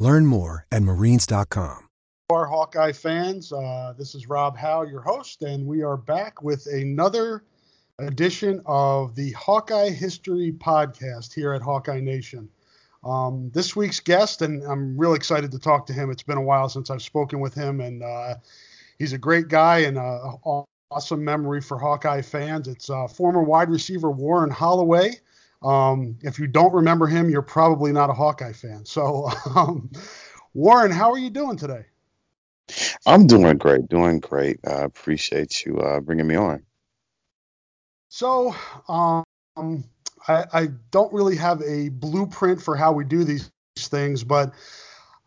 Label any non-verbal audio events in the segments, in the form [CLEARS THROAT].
Learn more at marines.com. Our Hawkeye fans, uh, this is Rob Howe, your host, and we are back with another edition of the Hawkeye History Podcast here at Hawkeye Nation. Um, this week's guest, and I'm real excited to talk to him. It's been a while since I've spoken with him, and uh, he's a great guy and an awesome memory for Hawkeye fans. It's uh, former wide receiver Warren Holloway. Um, if you don't remember him, you're probably not a Hawkeye fan. So, [LAUGHS] um, Warren, how are you doing today? I'm doing great, doing great. I appreciate you uh, bringing me on. So, um, I, I, don't really have a blueprint for how we do these things, but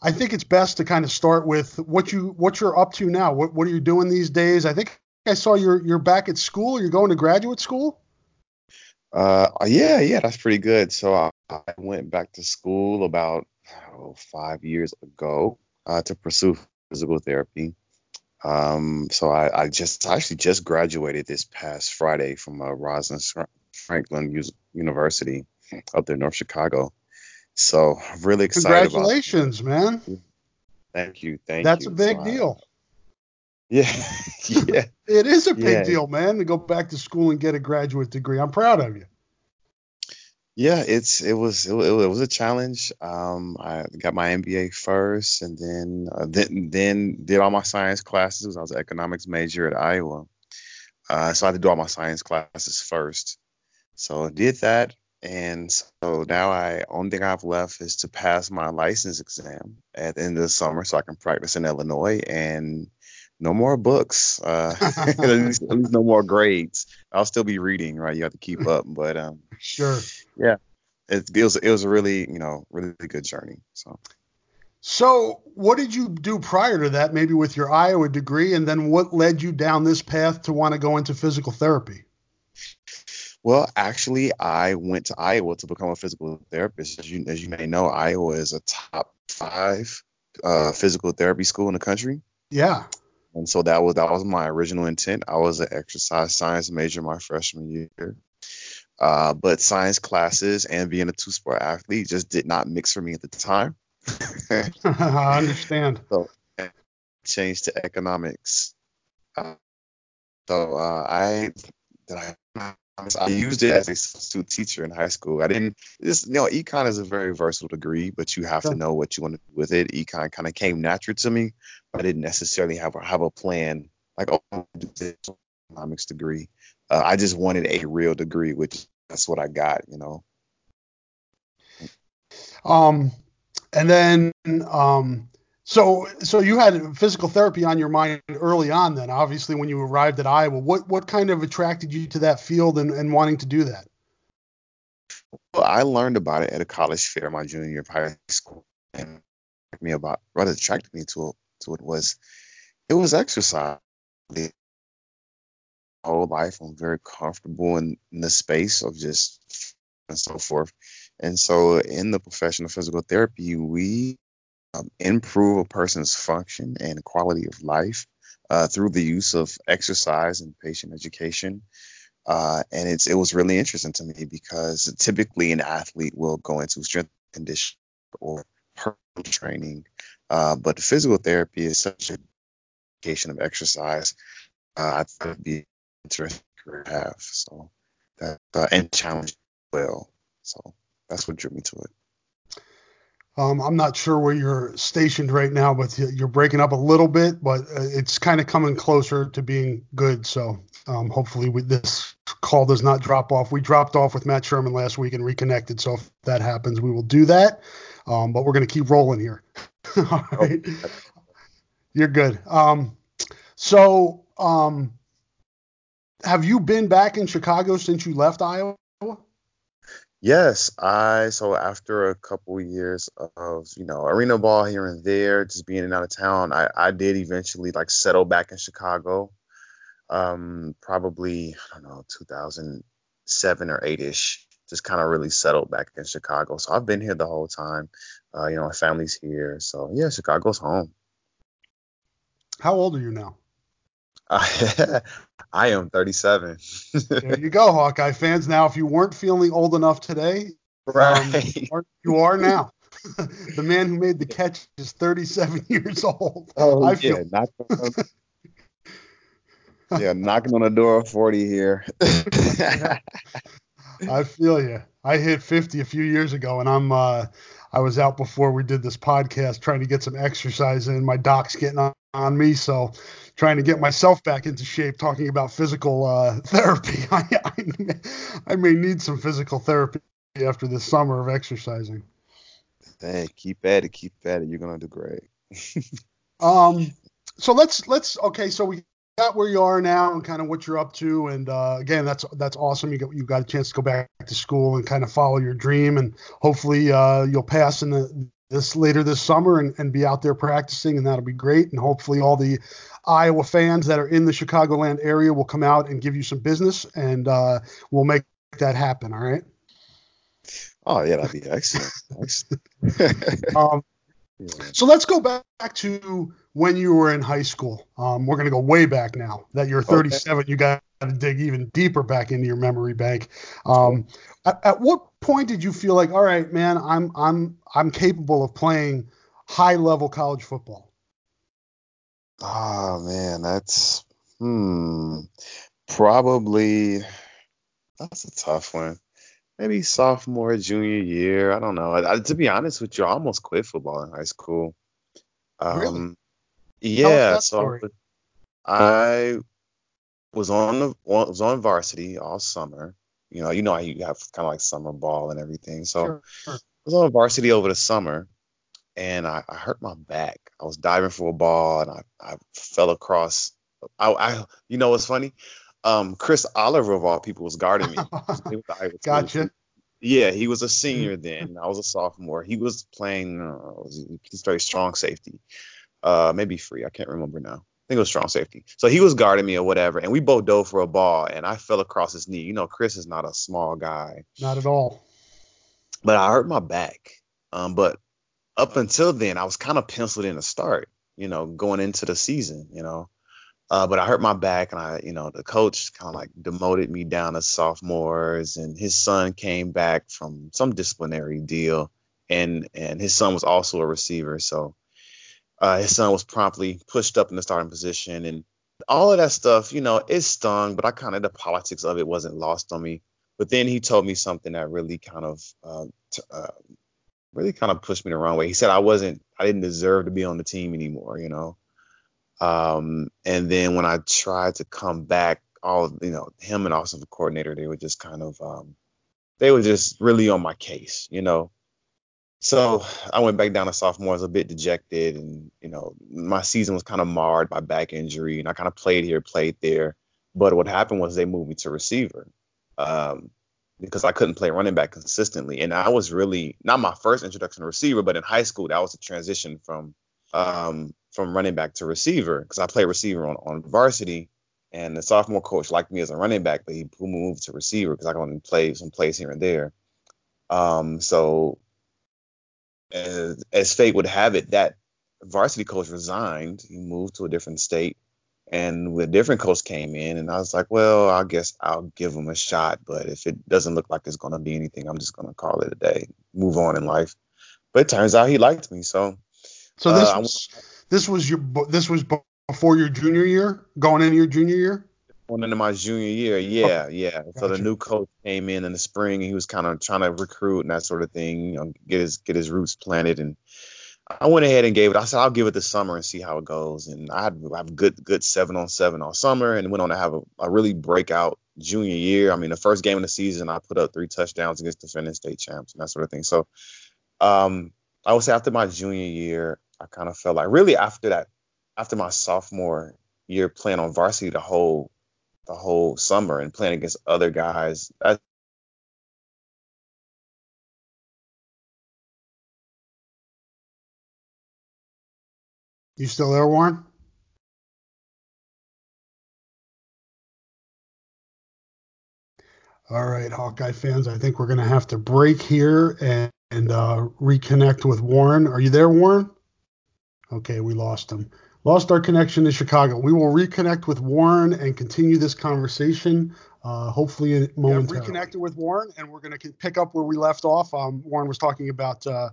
I think it's best to kind of start with what you what you're up to now. What what are you doing these days? I think I saw you're you're back at school. You're going to graduate school. Uh, yeah, yeah, that's pretty good. So I, I went back to school about oh, five years ago uh, to pursue physical therapy. Um, so I, I, just I actually just graduated this past Friday from uh, Rosalind Franklin U- University up there in North Chicago. So I'm really excited. Congratulations, man! Thank you, thank That's you. That's a big so, deal. Yeah, [LAUGHS] yeah. it is a big yeah. deal, man, to go back to school and get a graduate degree. I'm proud of you. Yeah, it's it was it, it was a challenge. Um, I got my MBA first, and then uh, then then did all my science classes. I was an economics major at Iowa, uh, so I had to do all my science classes first. So I did that, and so now I only thing I've left is to pass my license exam at the end of the summer, so I can practice in Illinois and no more books. Uh, [LAUGHS] [LAUGHS] at, least, at, least, no more grades. I'll still be reading, right? You have to keep [LAUGHS] up, but um, sure. Yeah, it, it was it was a really you know really good journey. So. So, what did you do prior to that, maybe with your Iowa degree, and then what led you down this path to want to go into physical therapy? Well, actually, I went to Iowa to become a physical therapist. As you, as you may know, Iowa is a top five uh, physical therapy school in the country. Yeah. And so that was that was my original intent. I was an exercise science major my freshman year. Uh, but science classes and being a two sport athlete just did not mix for me at the time. [LAUGHS] I understand. So I changed to economics. Uh, so uh, I did I I used it as a substitute teacher in high school. I didn't this you know econ is a very versatile degree, but you have sure. to know what you want to do with it. Econ kind of came natural to me, but I didn't necessarily have a have a plan like oh do this economics degree. Uh, I just wanted a real degree, which that's what I got, you know. Um, and then um, so, so you had physical therapy on your mind early on. Then, obviously, when you arrived at Iowa, what what kind of attracted you to that field and, and wanting to do that? Well, I learned about it at a college fair my junior year of high school, and me about what attracted me to it, to it was it was exercise. The whole life, I'm very comfortable in, in the space of just and so forth. And so, in the profession of physical therapy, we um, improve a person's function and quality of life uh, through the use of exercise and patient education. Uh, and it's it was really interesting to me because typically an athlete will go into strength conditioning or personal training, uh, but physical therapy is such a application of exercise. Uh, I thought it'd be interesting career to have. So that uh, and challenge well. So that's what drew me to it. Um, I'm not sure where you're stationed right now, but you're breaking up a little bit, but uh, it's kind of coming closer to being good. So um, hopefully with this call does not drop off. We dropped off with Matt Sherman last week and reconnected. So if that happens, we will do that. Um, but we're going to keep rolling here. [LAUGHS] All right. You're good. Um, so um, have you been back in Chicago since you left Iowa? Yes, I so after a couple years of you know arena ball here and there, just being out of town, I I did eventually like settle back in Chicago. Um, probably I don't know 2007 or eight ish. Just kind of really settled back in Chicago. So I've been here the whole time. Uh, you know, my family's here, so yeah, Chicago's home. How old are you now? [LAUGHS] I am 37. there you go, Hawkeye fans. Now, if you weren't feeling old enough today, um, right. Um, you, are, you are now. [LAUGHS] the man who made the catch is 37 [LAUGHS] years old. Oh, I feel. Yeah, knocking on, yeah, knocking on the door of 40 here. I feel you. I hit 50 a few years ago, and I'm uh, I was out before we did this podcast trying to get some exercise in. My doc's getting on, on me, so trying to get myself back into shape, talking about physical uh, [LAUGHS] therapy. I, I, I, may need some physical therapy after this summer of exercising. Hey, keep at it, keep at it. You're gonna do great. [LAUGHS] um, so let's let's okay. So we got where you are now and kind of what you're up to, and uh, again, that's that's awesome. You got you got a chance to go back to school and kind of follow your dream, and hopefully uh, you'll pass in the this later this summer and, and be out there practicing, and that'll be great. And hopefully, all the Iowa fans that are in the Chicagoland area will come out and give you some business, and uh, we'll make that happen. All right. Oh yeah, that'd be excellent. excellent. [LAUGHS] um, yeah. So let's go back to when you were in high school. Um, we're going to go way back now. That you're 37, okay. you got to dig even deeper back into your memory bank. Um, at, at, what point did you feel like, all right, man, I'm I'm I'm capable of playing high level college football? Oh man, that's hmm, probably that's a tough one. Maybe sophomore, junior year. I don't know. I, to be honest with you, I almost quit football in high school. Um, really? Yeah. So I was on the was on varsity all summer. You know, you know you have kind of like summer ball and everything. So sure, sure. I was on varsity over the summer, and I, I, hurt my back. I was diving for a ball and I, I fell across. I, I you know what's funny? Um, Chris Oliver of all people was guarding me. [LAUGHS] gotcha. Yeah, he was a senior then. I was a sophomore. He was playing. Uh, he's very strong safety. Uh, maybe free. I can't remember now think it was strong safety. So he was guarding me or whatever, and we both dove for a ball, and I fell across his knee. You know, Chris is not a small guy. Not at all. But I hurt my back. Um, but up until then, I was kind of penciled in to start. You know, going into the season. You know, uh, but I hurt my back, and I, you know, the coach kind of like demoted me down to sophomores, and his son came back from some disciplinary deal, and and his son was also a receiver, so uh, his son was promptly pushed up in the starting position, and all of that stuff, you know, it stung, but I kind of the politics of it wasn't lost on me. But then he told me something that really kind of, uh, t- uh, really kind of pushed me the wrong way. He said I wasn't, I didn't deserve to be on the team anymore, you know. Um, and then when I tried to come back, all you know, him and also the coordinator, they were just kind of, um, they were just really on my case, you know. So I went back down to sophomore. I was a bit dejected, and you know my season was kind of marred by back injury, and I kind of played here, played there. But what happened was they moved me to receiver um, because I couldn't play running back consistently, and I was really not my first introduction to receiver, but in high school that was a transition from um, from running back to receiver because I played receiver on, on varsity, and the sophomore coach liked me as a running back, but he moved to receiver because I could only play some plays here and there. Um, so as, as fate would have it, that varsity coach resigned. He moved to a different state, and a different coach came in, and I was like, well, I guess I'll give him a shot. But if it doesn't look like it's going to be anything, I'm just going to call it a day, move on in life. But it turns out he liked me, so. So this uh, was this was your this was before your junior year, going into your junior year. Going into my junior year, yeah, yeah. Gotcha. So the new coach came in in the spring. And he was kind of trying to recruit and that sort of thing, you know, get his get his roots planted. And I went ahead and gave it. I said I'll give it the summer and see how it goes. And I had I have good good seven on seven all summer, and went on to have a, a really breakout junior year. I mean, the first game of the season, I put up three touchdowns against defending state champs and that sort of thing. So, um, I would say after my junior year, I kind of felt like really after that, after my sophomore year playing on varsity the whole the whole summer and playing against other guys. That's You still there, Warren? All right, Hawkeye fans, I think we're going to have to break here and, and uh, reconnect with Warren. Are you there, Warren? Okay, we lost him. Lost our connection to Chicago. We will reconnect with Warren and continue this conversation, uh, hopefully momentarily. Yeah, reconnected with Warren, and we're going to pick up where we left off. Um, Warren was talking about, uh,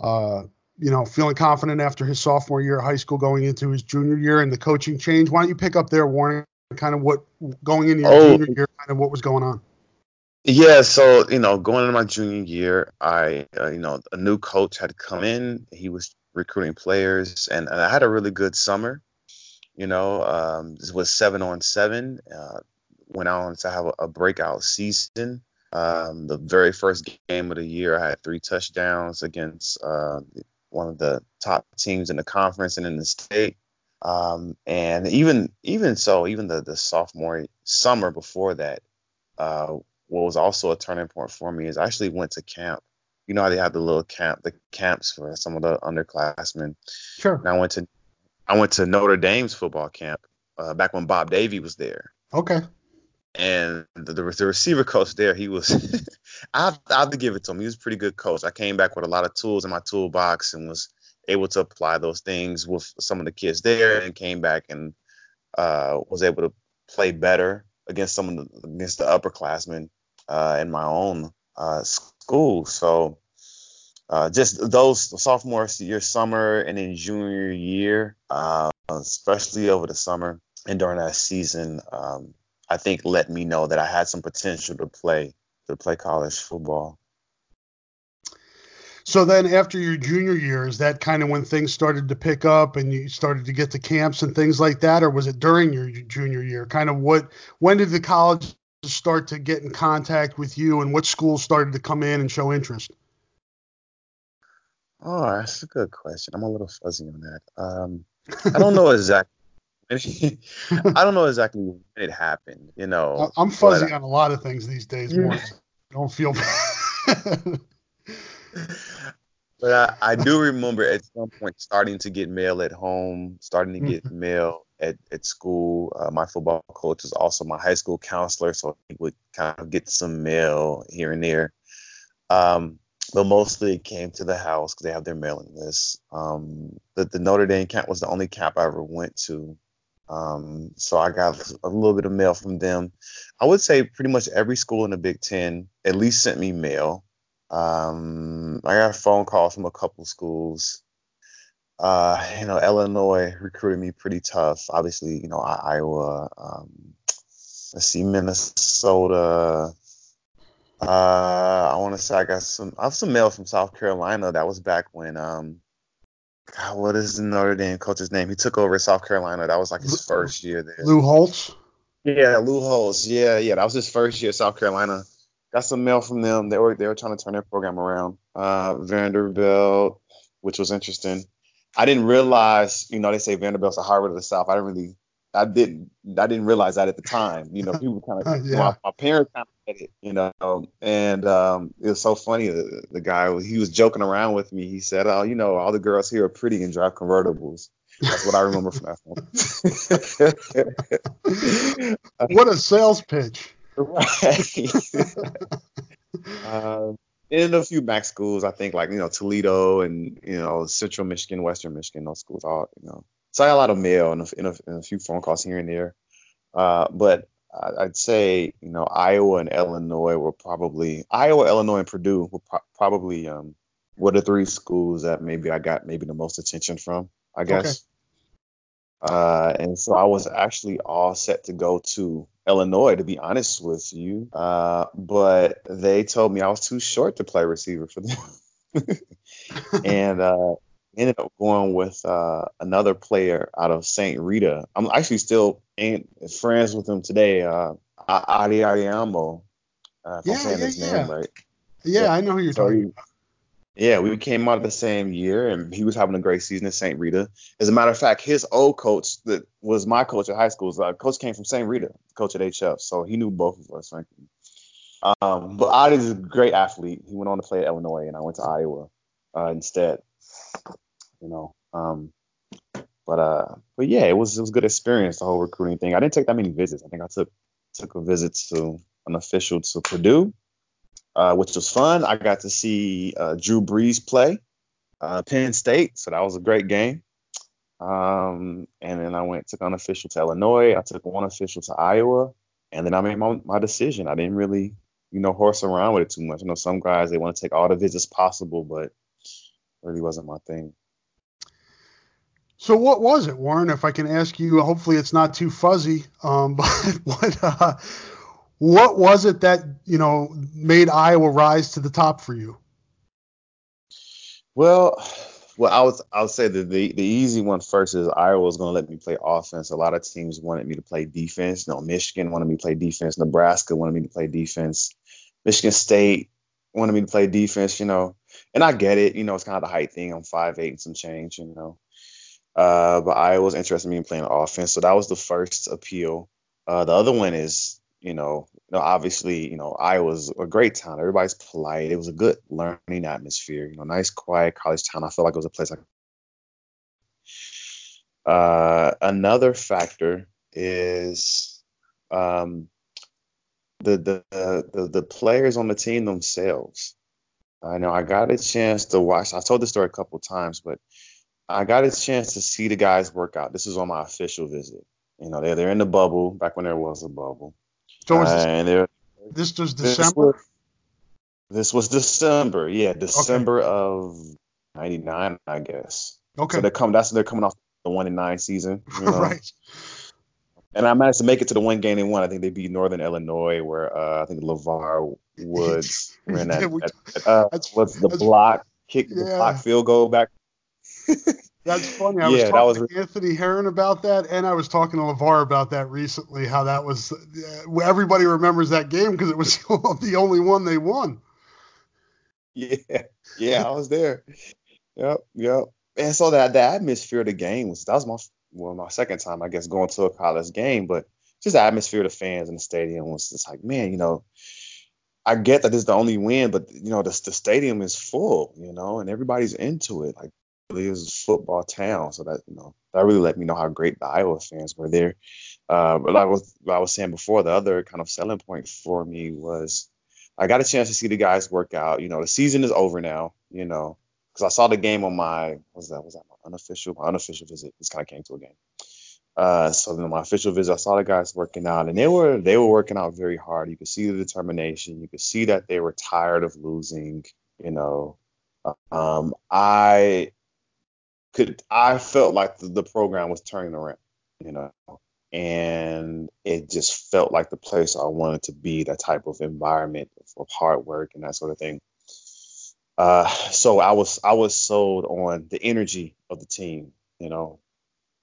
uh, you know, feeling confident after his sophomore year of high school going into his junior year and the coaching change. Why don't you pick up there, Warren, kind of what going into your oh. junior year, kind of what was going on? Yeah, so you know, going into my junior year, I uh, you know a new coach had come in. He was recruiting players, and, and I had a really good summer. You know, um, this was seven on seven. Uh, went on to have a, a breakout season. Um, the very first game of the year, I had three touchdowns against uh, one of the top teams in the conference and in the state. Um, and even even so, even the the sophomore summer before that, uh, what was also a turning point for me is I actually went to camp. You know how they have the little camp, the camps for some of the underclassmen. Sure. And I went to I went to Notre Dame's football camp uh, back when Bob Davie was there. Okay. And the, the, the receiver coach there, he was [LAUGHS] I have, I have to give it to him. He was a pretty good coach. I came back with a lot of tools in my toolbox and was able to apply those things with some of the kids there, and came back and uh, was able to play better against some of the against the upperclassmen uh, in my own uh, school. So uh, just those sophomore year, summer, and then junior year, uh, especially over the summer and during that season, um, I think let me know that I had some potential to play to play college football. So then, after your junior year, is that kind of when things started to pick up and you started to get to camps and things like that, or was it during your junior year? Kind of what? When did the college start to get in contact with you, and what schools started to come in and show interest? Oh, that's a good question. I'm a little fuzzy on that. Um, I don't know exactly. [LAUGHS] I don't know exactly when it happened. You know, I'm fuzzy on a lot of things these days. More, don't feel bad. but I, I, do remember at some point starting to get mail at home, starting to get mm-hmm. mail at, at school. Uh, my football coach was also my high school counselor, so he would kind of get some mail here and there. Um, but mostly it came to the house because they have their mailing list. Um, the, the, Notre Dame camp was the only camp I ever went to. Um, so I got a little bit of mail from them. I would say pretty much every school in the Big Ten at least sent me mail. Um, I got phone calls from a couple schools uh, you know, Illinois recruited me pretty tough. Obviously, you know, Iowa, um, let's see, Minnesota. Uh, I want to say I got some. I have some mail from South Carolina. That was back when, um, God, what is the Notre Dame coach's name? He took over South Carolina. That was like his first year there. Lou Holtz. Yeah, Lou Holtz. Yeah, yeah, that was his first year at South Carolina. Got some mail from them. They were they were trying to turn their program around. Uh, Vanderbilt, which was interesting. I didn't realize, you know, they say Vanderbilt's a Harvard of the South. I didn't really, I didn't, I didn't realize that at the time. You know, [LAUGHS] people kind of, yeah. my, my, parents kind of get it, you know, and um, it was so funny. The, the guy, he was joking around with me. He said, "Oh, you know, all the girls here are pretty and drive convertibles." That's what I remember from that. Moment. [LAUGHS] What a sales pitch! [LAUGHS] Right. um, in a few back schools, I think like you know Toledo and you know Central Michigan, Western Michigan, those schools all you know. So I had a lot of mail and a, and a, and a few phone calls here and there, uh, but I'd say you know Iowa and Illinois were probably Iowa, Illinois, and Purdue were pro- probably um, were the three schools that maybe I got maybe the most attention from. I guess. Uh, and so I was actually all set to go to Illinois, to be honest with you. Uh, but they told me I was too short to play receiver for them. [LAUGHS] and uh, ended up going with uh, another player out of St. Rita. I'm actually still friends with him today, uh, Adi Ariamo. Uh, yeah, yeah, yeah. Right. yeah. Yeah, I know who you're so talking he, about. Yeah, we came out of the same year, and he was having a great season at St. Rita. As a matter of fact, his old coach that was my coach at high school, uh, coach came from St. Rita, coach at HF, so he knew both of us, frankly. Um, but Adi is a great athlete. He went on to play at Illinois, and I went to Iowa uh, instead. You know, um, but uh, but yeah, it was it was a good experience the whole recruiting thing. I didn't take that many visits. I think I took took a visit to an official to Purdue, uh, which was fun. I got to see uh, Drew Brees play uh, Penn State, so that was a great game. Um, and then I went took unofficial to Illinois. I took one official to Iowa, and then I made my, my decision. I didn't really, you know, horse around with it too much. You know, some guys they want to take all the visits possible, but really wasn't my thing. So what was it, Warren? If I can ask you, hopefully it's not too fuzzy. Um, [LAUGHS] but what uh, what was it that you know made Iowa rise to the top for you? Well, well, I was I would say that the the easy one first is Iowa was going to let me play offense. A lot of teams wanted me to play defense. You know, Michigan wanted me to play defense. Nebraska wanted me to play defense. Michigan State wanted me to play defense. You know, and I get it. You know, it's kind of the height thing. I'm five eight and some change. You know, uh, but Iowa was interested in me playing offense, so that was the first appeal. Uh, the other one is you know, you know, obviously, you know, Iowa's a great town. Everybody's polite. It was a good learning atmosphere. You know, nice, quiet college town. I felt like it was a place I. Uh, another factor is um, the, the the the players on the team themselves. I know I got a chance to watch. I told this story a couple times, but I got a chance to see the guys work out. This is on my official visit. You know, they're they're in the bubble back when there was a bubble. So was this, this was December. This was, this was December, yeah, December okay. of '99, I guess. Okay. So they're coming. That's they're coming off the one and nine season. You [LAUGHS] know? right. And I managed to make it to the one game they won. I think they beat Northern Illinois, where uh, I think LeVar Woods [LAUGHS] ran that. that uh, what's the block kick, yeah. the block field goal back. [LAUGHS] That's funny. I yeah, was talking to Anthony Herron about that, and I was talking to LeVar about that recently. How that was, uh, everybody remembers that game because it was [LAUGHS] the only one they won. Yeah, yeah, I was there. Yep, yep. And so that the atmosphere of the game was that was my well my second time I guess going to a college game, but just the atmosphere of the fans in the stadium was just like man, you know. I get that this is the only win, but you know the, the stadium is full, you know, and everybody's into it. Like really is a football town. So that you know that really let me know how great the Iowa fans were there. Uh, but like I was saying before, the other kind of selling point for me was I got a chance to see the guys work out. You know, the season is over now. You know, because I saw the game on my was that was that my unofficial my unofficial visit. This kind of came to a game. Uh, so then my official visit, I saw the guys working out, and they were they were working out very hard. You could see the determination. You could see that they were tired of losing. You know, um, I could I felt like the, the program was turning around, you know, and it just felt like the place I wanted to be, that type of environment of hard work and that sort of thing. Uh, so I was I was sold on the energy of the team, you know,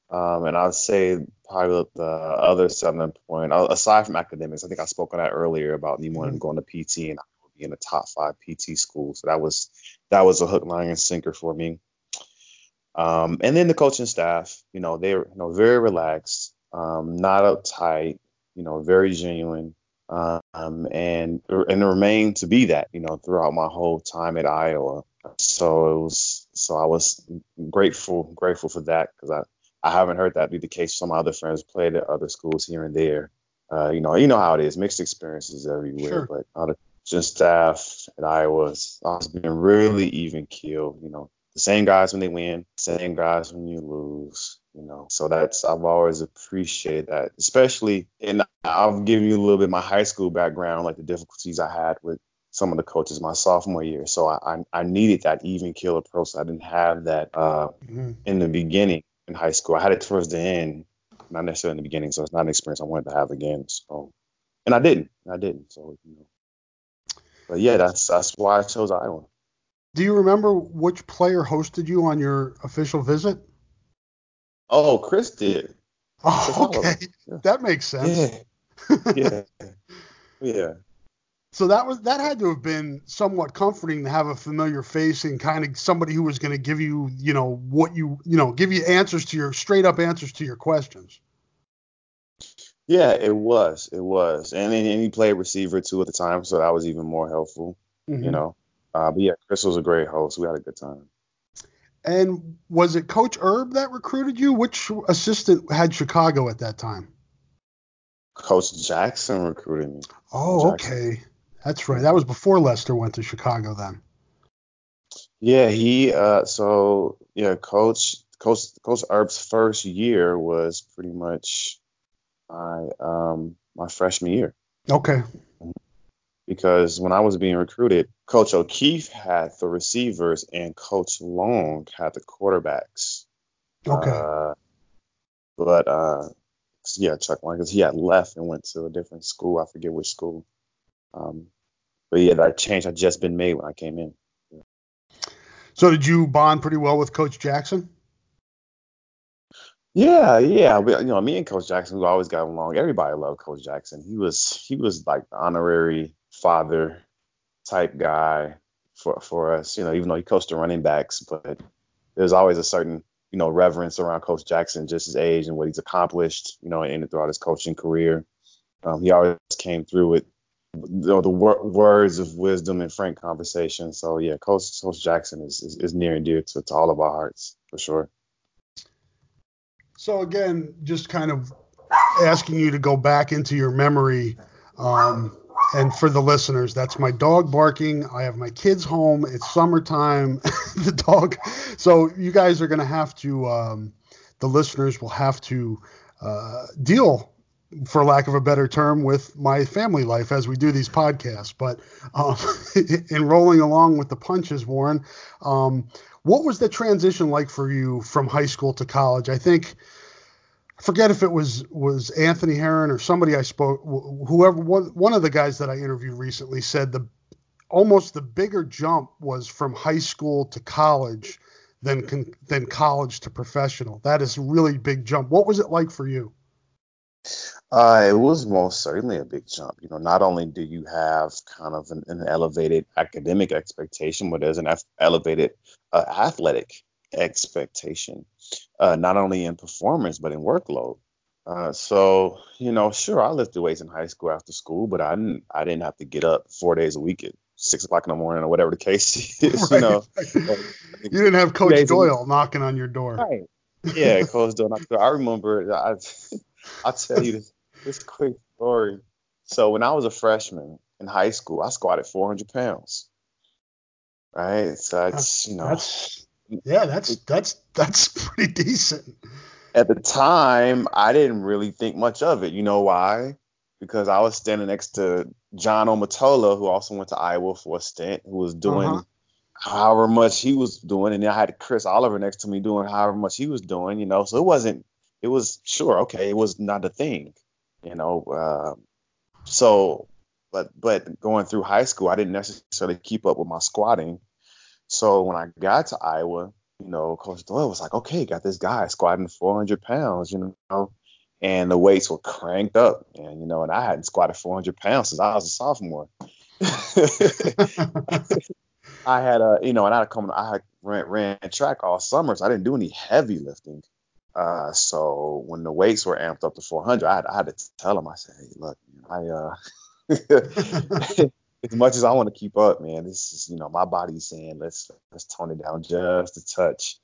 um, and I'd say probably the other selling point, aside from academics, I think I spoke on that earlier about me wanting to go into PT and I would be in top five PT school. So that was that was a hook, line, and sinker for me. Um, and then the coaching staff, you know, they're you know very relaxed, um, not uptight, you know, very genuine, um, and and remain to be that, you know, throughout my whole time at Iowa. So it was, so I was grateful, grateful for that because I I haven't heard that be the case. Some of my other friends played at other schools here and there. Uh, you know, you know how it is, mixed experiences everywhere, sure. but all the staff at Iowa has been really even keel. You know, the same guys when they win, same guys when you lose. You know, so that's I've always appreciated that, especially and I'll give you a little bit of my high school background, like the difficulties I had with some of the coaches my sophomore year. So I I, I needed that even kill approach. I didn't have that uh, mm-hmm. in the beginning in high school. I had it towards the end, not necessarily in the beginning. So it's not an experience I wanted to have again. So and I didn't. I didn't. So you know. But yeah, that's that's why I chose Iowa. Do you remember which player hosted you on your official visit? Oh, Chris did. Oh, okay. Yeah. That makes sense. Yeah. yeah. yeah. So that was that had to have been somewhat comforting to have a familiar face and kind of somebody who was going to give you, you know, what you, you know, give you answers to your straight up answers to your questions. Yeah, it was. It was. And, and he played receiver too at the time, so that was even more helpful, mm-hmm. you know. Uh, but yeah, Chris was a great host. We had a good time. And was it Coach Erb that recruited you? Which assistant had Chicago at that time? Coach Jackson recruited me. Oh, Jackson. okay. That's right. That was before Lester went to Chicago then. Yeah, he uh so yeah, coach coach coach Erb's first year was pretty much my um my freshman year. Okay. Because when I was being recruited, Coach O'Keefe had the receivers and Coach Long had the quarterbacks. Okay. Uh, but uh yeah, Chuck Long, because he had left and went to a different school. I forget which school. Um, but yeah, that change had just been made when I came in. So did you bond pretty well with Coach Jackson? Yeah, yeah. We, you know, me and Coach Jackson, we always got along. Everybody loved Coach Jackson. He was he was like the honorary father type guy for for us. You know, even though he coached the running backs, but there's always a certain you know reverence around Coach Jackson, just his age and what he's accomplished. You know, and throughout his coaching career, um, he always came through with you know, the wor- words of wisdom and frank conversation. So yeah, Coach Coach Jackson is, is, is near and dear to, to all of our hearts for sure. So again, just kind of asking you to go back into your memory. Um, and for the listeners, that's my dog barking. I have my kids home. It's summertime. [LAUGHS] the dog. So you guys are going to have to, um, the listeners will have to uh, deal for lack of a better term, with my family life as we do these podcasts. But um, [LAUGHS] in rolling along with the punches, Warren, um, what was the transition like for you from high school to college? I think. I forget if it was was Anthony Herron or somebody I spoke whoever one, one of the guys that I interviewed recently said the almost the bigger jump was from high school to college than than college to professional. That is a really big jump. What was it like for you? Uh, it was most certainly a big jump. You know, not only do you have kind of an, an elevated academic expectation, but there's an elevated uh, athletic expectation, uh, not only in performance but in workload. Uh, so you know, sure, I lifted weights in high school after school, but I didn't. I didn't have to get up four days a week at six o'clock in the morning or whatever the case [LAUGHS] is. Right. You know, [LAUGHS] you didn't have Coach Doyle knocking on your door. Right. Yeah, Coach Doyle. I remember. I [LAUGHS] I'll tell you this this quick story. So when I was a freshman in high school, I squatted 400 pounds. Right. So that's, you know. That's, yeah, that's that's that's [LAUGHS] pretty decent. At the time, I didn't really think much of it. You know why? Because I was standing next to John Omatola, who also went to Iowa for a stint, who was doing uh-huh. however much he was doing, and then I had Chris Oliver next to me doing however much he was doing. You know, so it wasn't. It was sure okay. It was not a thing you know. Uh, so, but but going through high school, I didn't necessarily keep up with my squatting. So when I got to Iowa, you know, Coach Doyle was like, okay, got this guy squatting 400 pounds, you know, and the weights were cranked up, and you know, and I hadn't squatted 400 pounds since I was a sophomore. [LAUGHS] I had a, you know, and I had come, I had ran, ran track all summer, so I didn't do any heavy lifting. Uh, so when the weights were amped up to 400, I had, I had to tell him, I said, hey, look, I, uh, [LAUGHS] [LAUGHS] as much as I want to keep up, man, this is, you know, my body's saying, let's, let's tone it down just a touch,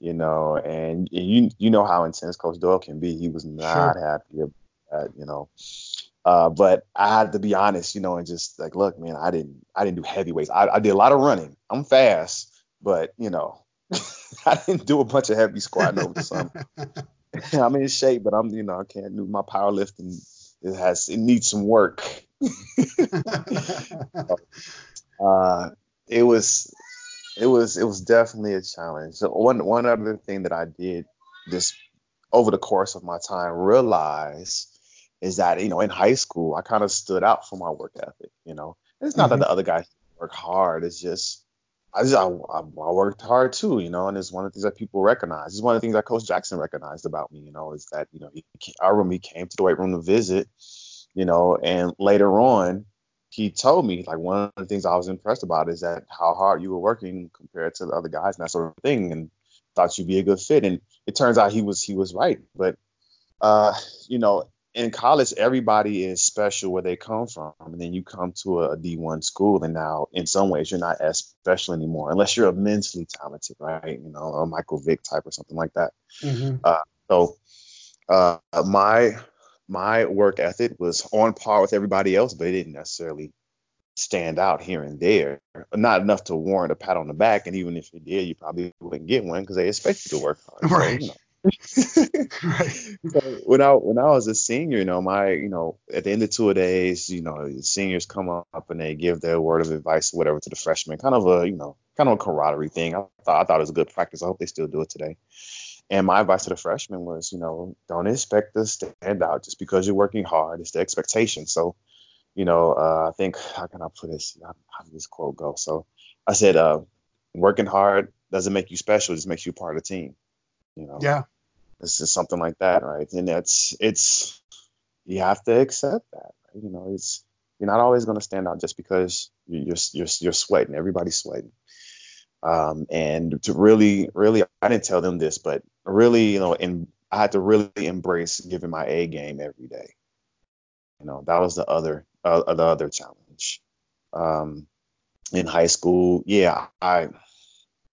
you know, and you, you know how intense Coach Doyle can be. He was not sure. happy about, you know, uh, but I had to be honest, you know, and just like, look, man, I didn't, I didn't do heavyweights. I, I did a lot of running. I'm fast, but you know, [LAUGHS] I didn't do a bunch of heavy squatting over the summer. [LAUGHS] [LAUGHS] I'm in shape, but I'm, you know, I can't do my powerlifting. It has, it needs some work. [LAUGHS] uh, it was, it was, it was definitely a challenge. So one, one other thing that I did this over the course of my time realize is that, you know, in high school, I kind of stood out for my work ethic. You know, it's not mm-hmm. that the other guys work hard. It's just I just I, I, worked hard too, you know, and it's one of the things that people recognize. It's one of the things that Coach Jackson recognized about me, you know, is that you know he, I remember he came to the weight room to visit, you know, and later on he told me like one of the things I was impressed about is that how hard you were working compared to the other guys and that sort of thing, and thought you'd be a good fit. And it turns out he was he was right, but uh, you know, in college, everybody is special where they come from, and then you come to a D1 school, and now in some ways you're not as special anymore, unless you're immensely talented, right? You know, a Michael Vick type or something like that. Mm-hmm. Uh, so uh, my my work ethic was on par with everybody else, but it didn't necessarily stand out here and there. Not enough to warrant a pat on the back, and even if you did, you probably wouldn't get one because they expect you to work hard. Right. So, you know, [LAUGHS] right. So when I when I was a senior, you know, my you know at the end of two days, you know, seniors come up and they give their word of advice or whatever to the freshmen, kind of a you know kind of a camaraderie thing. I thought I thought it was a good practice. I hope they still do it today. And my advice to the freshmen was, you know, don't expect to stand out just because you're working hard. It's the expectation. So, you know, uh, I think how can I put this? How did this quote go? So I said, uh, working hard doesn't make you special; it just makes you part of the team. You know. Yeah. This is something like that, right? And it's it's you have to accept that. Right? You know, it's you're not always going to stand out just because you're you're you're sweating. Everybody's sweating. Um, and to really, really, I didn't tell them this, but really, you know, and I had to really embrace giving my A game every day. You know, that was the other uh, the other challenge. Um, in high school, yeah, I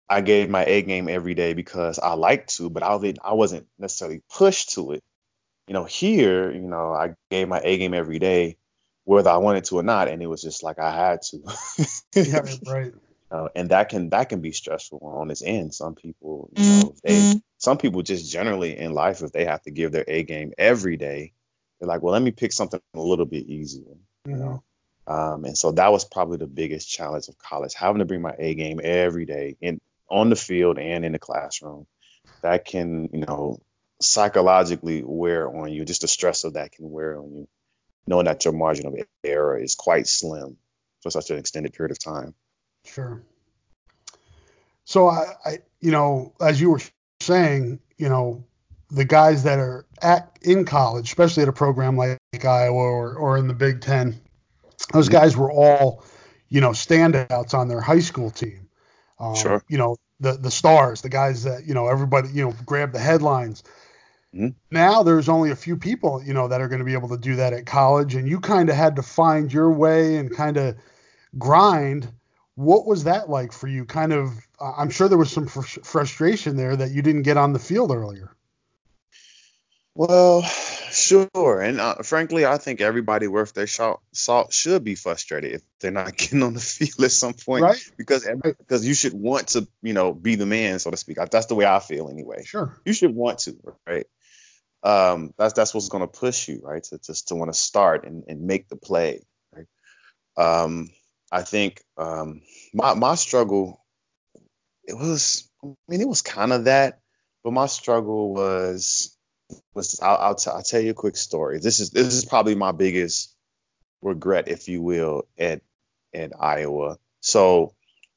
I gave my A game every day because I liked to, but I didn't, I wasn't necessarily pushed to it. You know, here, you know, I gave my A game every day, whether I wanted to or not, and it was just like I had to. yeah, [LAUGHS] right. Uh, and that can that can be stressful on its end. Some people, you know, mm-hmm. some people just generally in life, if they have to give their A game every day, they're like, well, let me pick something a little bit easier. Mm-hmm. You know, um, and so that was probably the biggest challenge of college, having to bring my A game every day, and on the field and in the classroom that can, you know, psychologically wear on you. Just the stress of that can wear on you, knowing that your margin of error is quite slim for such an extended period of time. Sure. So I, I you know, as you were saying, you know, the guys that are at in college, especially at a program like Iowa or, or in the Big Ten, those guys were all, you know, standouts on their high school team. Um, sure. You know, the the stars, the guys that you know everybody you know grab the headlines. Mm-hmm. Now there's only a few people you know that are going to be able to do that at college, and you kind of had to find your way and kind of grind. What was that like for you? Kind of, I'm sure there was some fr- frustration there that you didn't get on the field earlier. Well, sure. And uh, frankly, I think everybody worth their salt should be frustrated if they're not [LAUGHS] getting on the field at some point. Right. Because because you should want to, you know, be the man, so to speak. That's the way I feel anyway. Sure. You should want to, right? Um, that's that's what's going to push you, right? To just to want to start and, and make the play. Right. Um, I think um, my my struggle, it was, I mean, it was kind of that, but my struggle was I'll, I'll, t- I'll tell you a quick story. This is this is probably my biggest regret, if you will, at at Iowa. So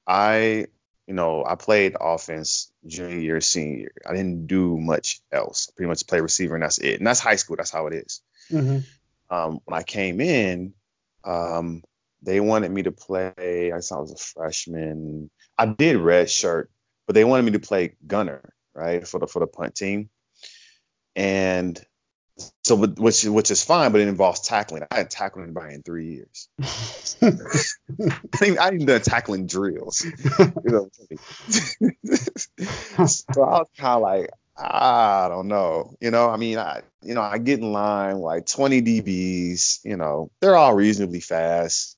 I, you know, I played offense junior year, senior year. I didn't do much else. I pretty much play receiver, and that's it. And that's high school. That's how it is. Mm-hmm. Um, when I came in, um, they wanted me to play. I thought I was a freshman. I did red shirt, but they wanted me to play gunner, right, for the for the punt team and so which which is fine, but it involves tackling. I hadn't tackled anybody in three years. [LAUGHS] I didn't, I didn't done tackling drills. You know, [LAUGHS] [LAUGHS] so I was kind of like, I don't know. You know, I mean, I you know, I get in line like 20 DBs. You know, they're all reasonably fast.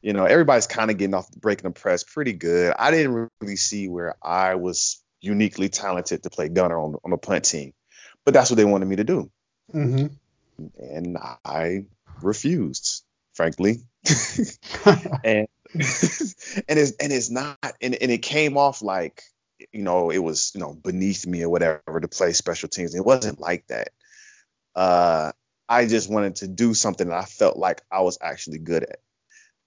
You know, everybody's kind of getting off breaking the press pretty good. I didn't really see where I was uniquely talented to play gunner on on the punt team but that's what they wanted me to do. Mm-hmm. And I refused, frankly. [LAUGHS] and [LAUGHS] and it's and it's not and, and it came off like you know it was you know beneath me or whatever to play special teams. It wasn't like that. Uh, I just wanted to do something that I felt like I was actually good at.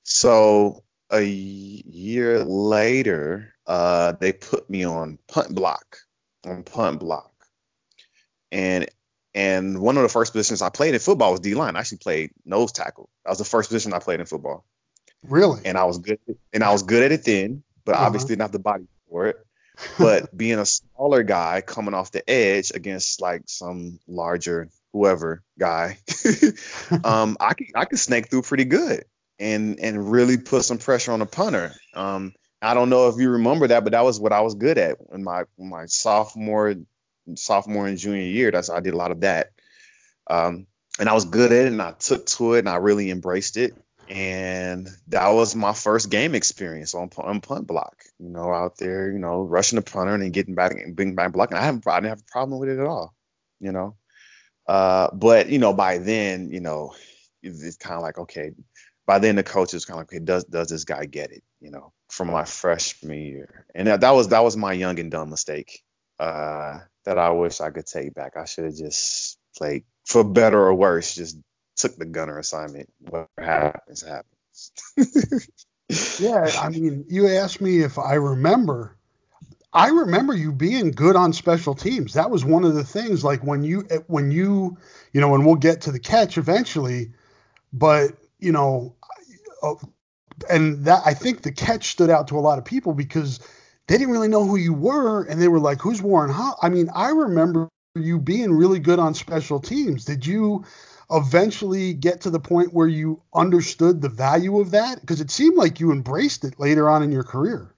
So a year later, uh, they put me on punt block, on punt block and and one of the first positions I played in football was D line. I actually played nose tackle. That was the first position I played in football. Really? And I was good and I was good at it then, but uh-huh. obviously didn't have the body for it. But [LAUGHS] being a smaller guy coming off the edge against like some larger whoever guy, [LAUGHS] um, I could I could snake through pretty good and and really put some pressure on the punter. Um, I don't know if you remember that, but that was what I was good at in my my sophomore sophomore and junior year. That's I did a lot of that. Um, and I was good at it, and I took to it, and I really embraced it. And that was my first game experience on, on punt block. You know, out there, you know, rushing the punter and getting back and being back blocking. I haven't I didn't have a problem with it at all. You know, uh, but you know, by then, you know, it's kind of like okay. By then, the coach is kind of like, okay, does does this guy get it? You know, from my freshman year, and that, that was that was my young and dumb mistake uh, that I wish I could take back. I should have just played for better or worse. Just took the gunner assignment. Whatever happens, happens. [LAUGHS] yeah, I mean, you asked me if I remember. I remember you being good on special teams. That was one of the things. Like when you, when you, you know, and we'll get to the catch eventually, but you know, uh, and that I think the catch stood out to a lot of people because they didn't really know who you were, and they were like, "Who's Warren Holloway?" I mean, I remember you being really good on special teams. Did you? eventually get to the point where you understood the value of that? Because it seemed like you embraced it later on in your career.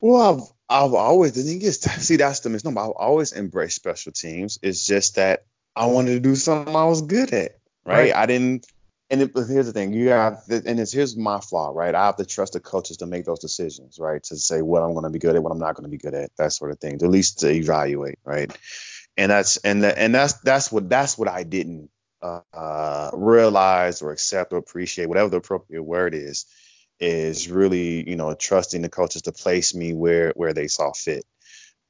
Well, I've, I've always, the thing is, [LAUGHS] see, that's the misnomer. I've always embraced special teams. It's just that I wanted to do something I was good at, right? right. I didn't, and it, here's the thing, you have, and it's here's my flaw, right? I have to trust the coaches to make those decisions, right? To say what I'm going to be good at, what I'm not going to be good at, that sort of thing. At least to evaluate, right? And that's and the, and that's that's what that's what I didn't uh, realize or accept or appreciate, whatever the appropriate word is, is really, you know, trusting the coaches to place me where where they saw fit.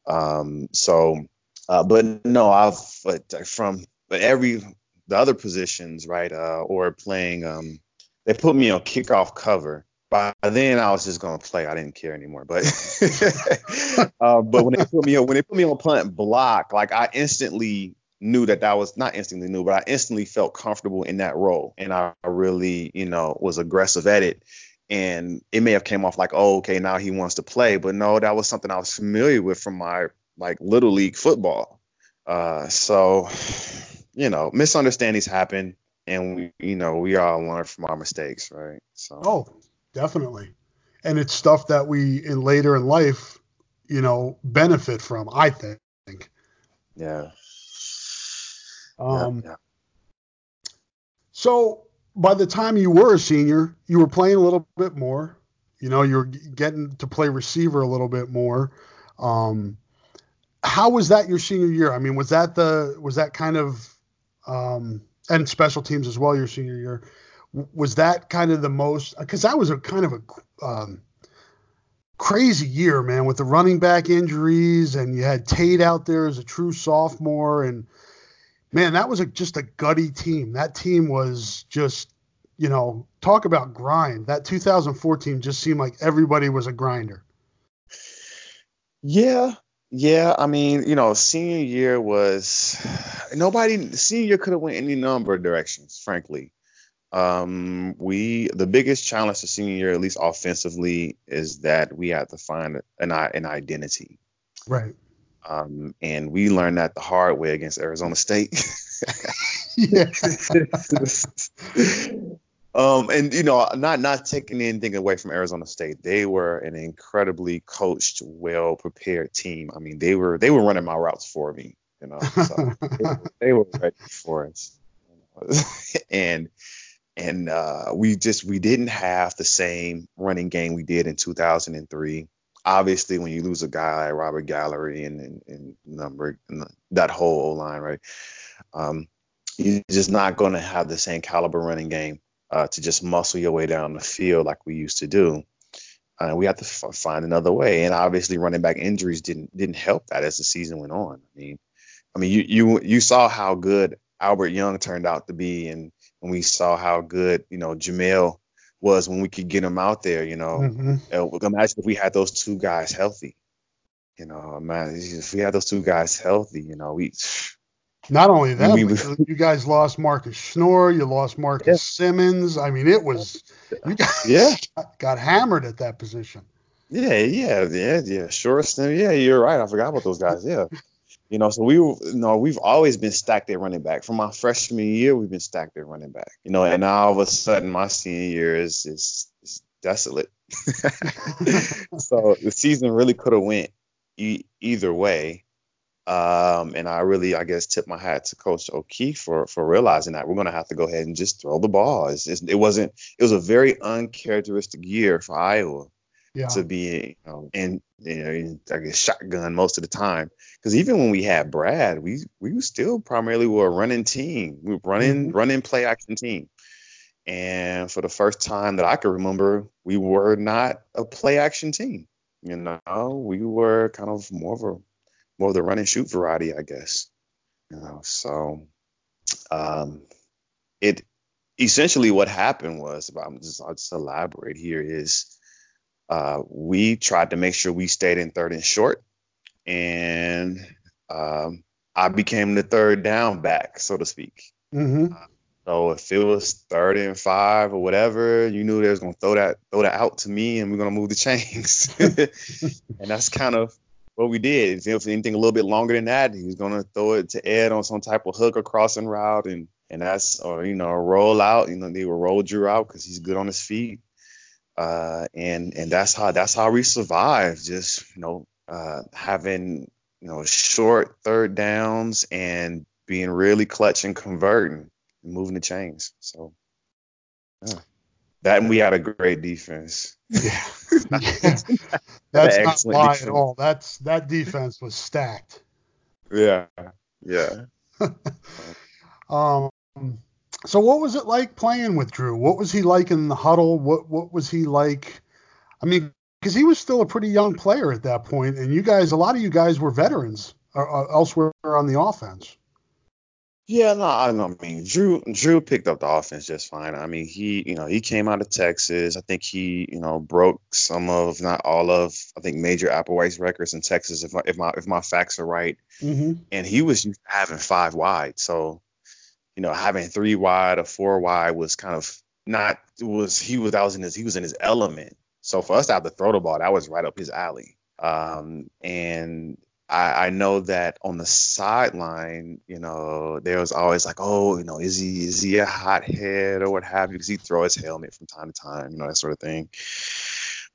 Um, so, uh, but no, I've but from but every the other positions, right, uh, or playing, um, they put me on kickoff cover. By then, I was just gonna play. I didn't care anymore. But [LAUGHS] uh, but when they put me on when they put me on punt block, like I instantly knew that that was not instantly knew, but I instantly felt comfortable in that role, and I really, you know, was aggressive at it. And it may have came off like, oh, okay, now he wants to play, but no, that was something I was familiar with from my like little league football. Uh, so, you know, misunderstandings happen, and we, you know, we all learn from our mistakes, right? So. Oh, definitely. And it's stuff that we in later in life, you know, benefit from. I think. Yeah. Um, yeah, yeah. So by the time you were a senior, you were playing a little bit more. You know, you were getting to play receiver a little bit more. Um, how was that your senior year? I mean, was that the was that kind of um, and special teams as well your senior year? Was that kind of the most? Because that was a kind of a um, crazy year, man, with the running back injuries, and you had Tate out there as a true sophomore, and man, that was a, just a gutty team. That team was just, you know, talk about grind. That 2014 just seemed like everybody was a grinder. Yeah, yeah. I mean, you know, senior year was nobody. Senior year could have went any number of directions, frankly. Um, we the biggest challenge to senior year, at least offensively, is that we had to find an an identity. Right. Um, and we learned that the hard way against Arizona State. [LAUGHS] [LAUGHS] [LAUGHS] um, and you know, not not taking anything away from Arizona State, they were an incredibly coached, well prepared team. I mean, they were they were running my routes for me. You know, so they, were, [LAUGHS] they were ready for us. [LAUGHS] and and uh, we just we didn't have the same running game we did in 2003 obviously when you lose a guy like Robert Gallery and and, and number and that whole O line, right? Um, you're just not going to have the same caliber running game uh, to just muscle your way down the field like we used to do. Uh, we have to f- find another way, and obviously running back injuries didn't didn't help that as the season went on. I mean, I mean you you you saw how good Albert Young turned out to be, and, and we saw how good you know Jermelle was when we could get him out there. You know, mm-hmm. imagine if we had those two guys healthy. You know, man, if we had those two guys healthy, you know, we. Not only that, we, you guys lost Marcus Schnoor, you lost Marcus yeah. Simmons. I mean, it was you guys yeah. got, got hammered at that position. Yeah, yeah, yeah, yeah. Sure, yeah, you're right. I forgot about those guys. Yeah, You know, so we you know we've always been stacked at running back. From my freshman year, we've been stacked at running back. You know, and now all of a sudden my senior year is is, is desolate. [LAUGHS] so the season really could have went e- either way. Um, and I really, I guess, tip my hat to Coach O'Keefe for for realizing that we're going to have to go ahead and just throw the ball. It's, it's, it wasn't. It was a very uncharacteristic year for Iowa yeah. to be, you know, in, you know, in, I guess shotgun most of the time. Because even when we had Brad, we we still primarily were a running team. We were running mm-hmm. running play action team. And for the first time that I can remember, we were not a play action team. You know, we were kind of more of a more of the run and shoot variety, I guess. You know, so um, it essentially what happened was, I'm just I'll just elaborate here is uh, we tried to make sure we stayed in third and short, and um, I became the third down back, so to speak. Mm-hmm. Uh, so if it was third and five or whatever, you knew they was gonna throw that throw that out to me, and we're gonna move the chains. [LAUGHS] and that's kind of what we did. If anything a little bit longer than that, he was gonna throw it to Ed on some type of hook or crossing route, and and that's or you know roll out. You know they will roll Drew out because he's good on his feet. Uh, and and that's how that's how we survive. Just you know uh, having you know short third downs and being really clutch and converting and moving the chains. So yeah. That and we had a great defense. Yeah. [LAUGHS] That's not lie at all. That's that defense was stacked. Yeah. Yeah. [LAUGHS] um so what was it like playing with Drew? What was he like in the huddle? What what was he like? I mean, because he was still a pretty young player at that point, and you guys, a lot of you guys were veterans uh, uh elsewhere on the offense. Yeah, no, I, mean Drew Drew picked up the offense just fine. I mean he you know he came out of Texas. I think he you know broke some of not all of I think major Applewhite's records in Texas if my if my if my facts are right. Mm-hmm. And he was having five wide, so you know having three wide or four wide was kind of not was he was that was in his he was in his element. So for us to have to throw the ball, that was right up his alley. Um, and I, I know that on the sideline, you know, there was always like, oh, you know, is he is he a hothead or what have you? Because he throw his helmet from time to time, you know, that sort of thing.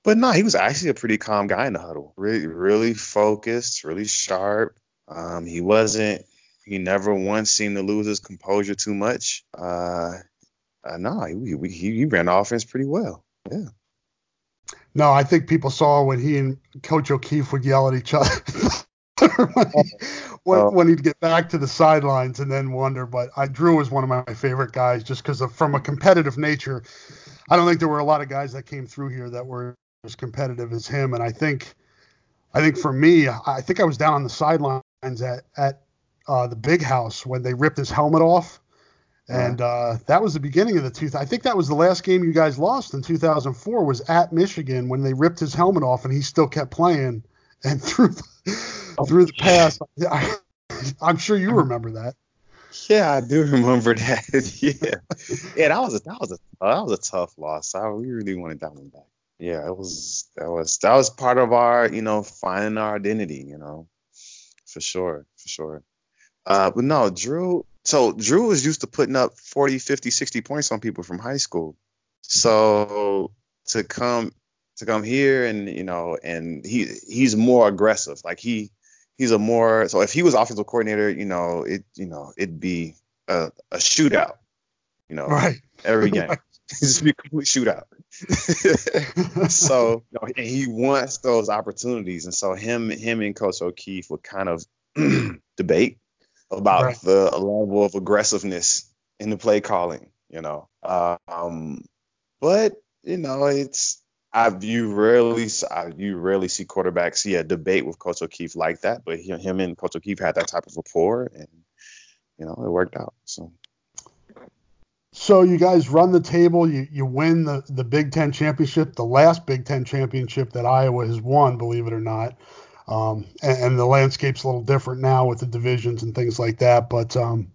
But no, he was actually a pretty calm guy in the huddle. Really, really focused, really sharp. Um, he wasn't. He never once seemed to lose his composure too much. Uh, uh no, he, he he ran the offense pretty well. Yeah. No, I think people saw when he and Coach O'Keefe would yell at each other. [LAUGHS] [LAUGHS] when, he, when, oh. when, he'd get back to the sidelines and then wonder. But I, Drew was one of my favorite guys just because from a competitive nature. I don't think there were a lot of guys that came through here that were as competitive as him. And I think, I think for me, I think I was down on the sidelines at at uh, the big house when they ripped his helmet off. And uh, that was the beginning of the two. I think that was the last game you guys lost in 2004. Was at Michigan when they ripped his helmet off and he still kept playing and [LAUGHS] threw the, [LAUGHS] through the pass. [LAUGHS] I'm sure you remember that. Yeah, I do remember that. [LAUGHS] yeah, yeah, that was a that was a that was a tough loss. I we really wanted that one back. Yeah, it was that was that was part of our you know finding our identity. You know, for sure, for sure. Uh, but no, Drew. So Drew was used to putting up 40, 50, 60 points on people from high school. So to come to come here and you know and he he's more aggressive. Like he he's a more so if he was offensive coordinator, you know, it you know, it'd be a, a shootout. You know, right. every [LAUGHS] game. It'd just be a complete shootout. [LAUGHS] so you know, and he wants those opportunities. And so him him and Coach O'Keefe would kind of [CLEARS THROAT] debate about right. the level of aggressiveness in the play calling, you know. Um, but you know, it's I you rarely I, you rarely see quarterbacks see a debate with Coach O'Keefe like that, but he, him and Coach O'Keefe had that type of rapport, and you know it worked out. So. So you guys run the table. You you win the the Big Ten championship, the last Big Ten championship that Iowa has won, believe it or not. Um, and, and, the landscape's a little different now with the divisions and things like that. But um,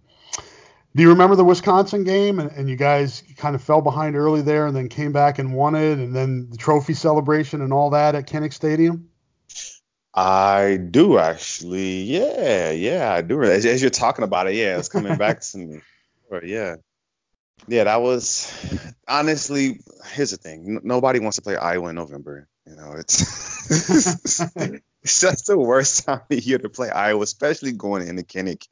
do you remember the Wisconsin game? And, and, you guys kind of fell behind early there and then came back and won it, and then the trophy celebration and all that at Kinnick Stadium? I do actually. Yeah, yeah, I do. As, as you're talking about it, yeah, it's coming back to me. [LAUGHS] yeah. Yeah, that was honestly. Here's the thing: N- nobody wants to play Iowa in November. You know, it's [LAUGHS] it's just the worst [LAUGHS] time of year to play Iowa, especially going into Kinnick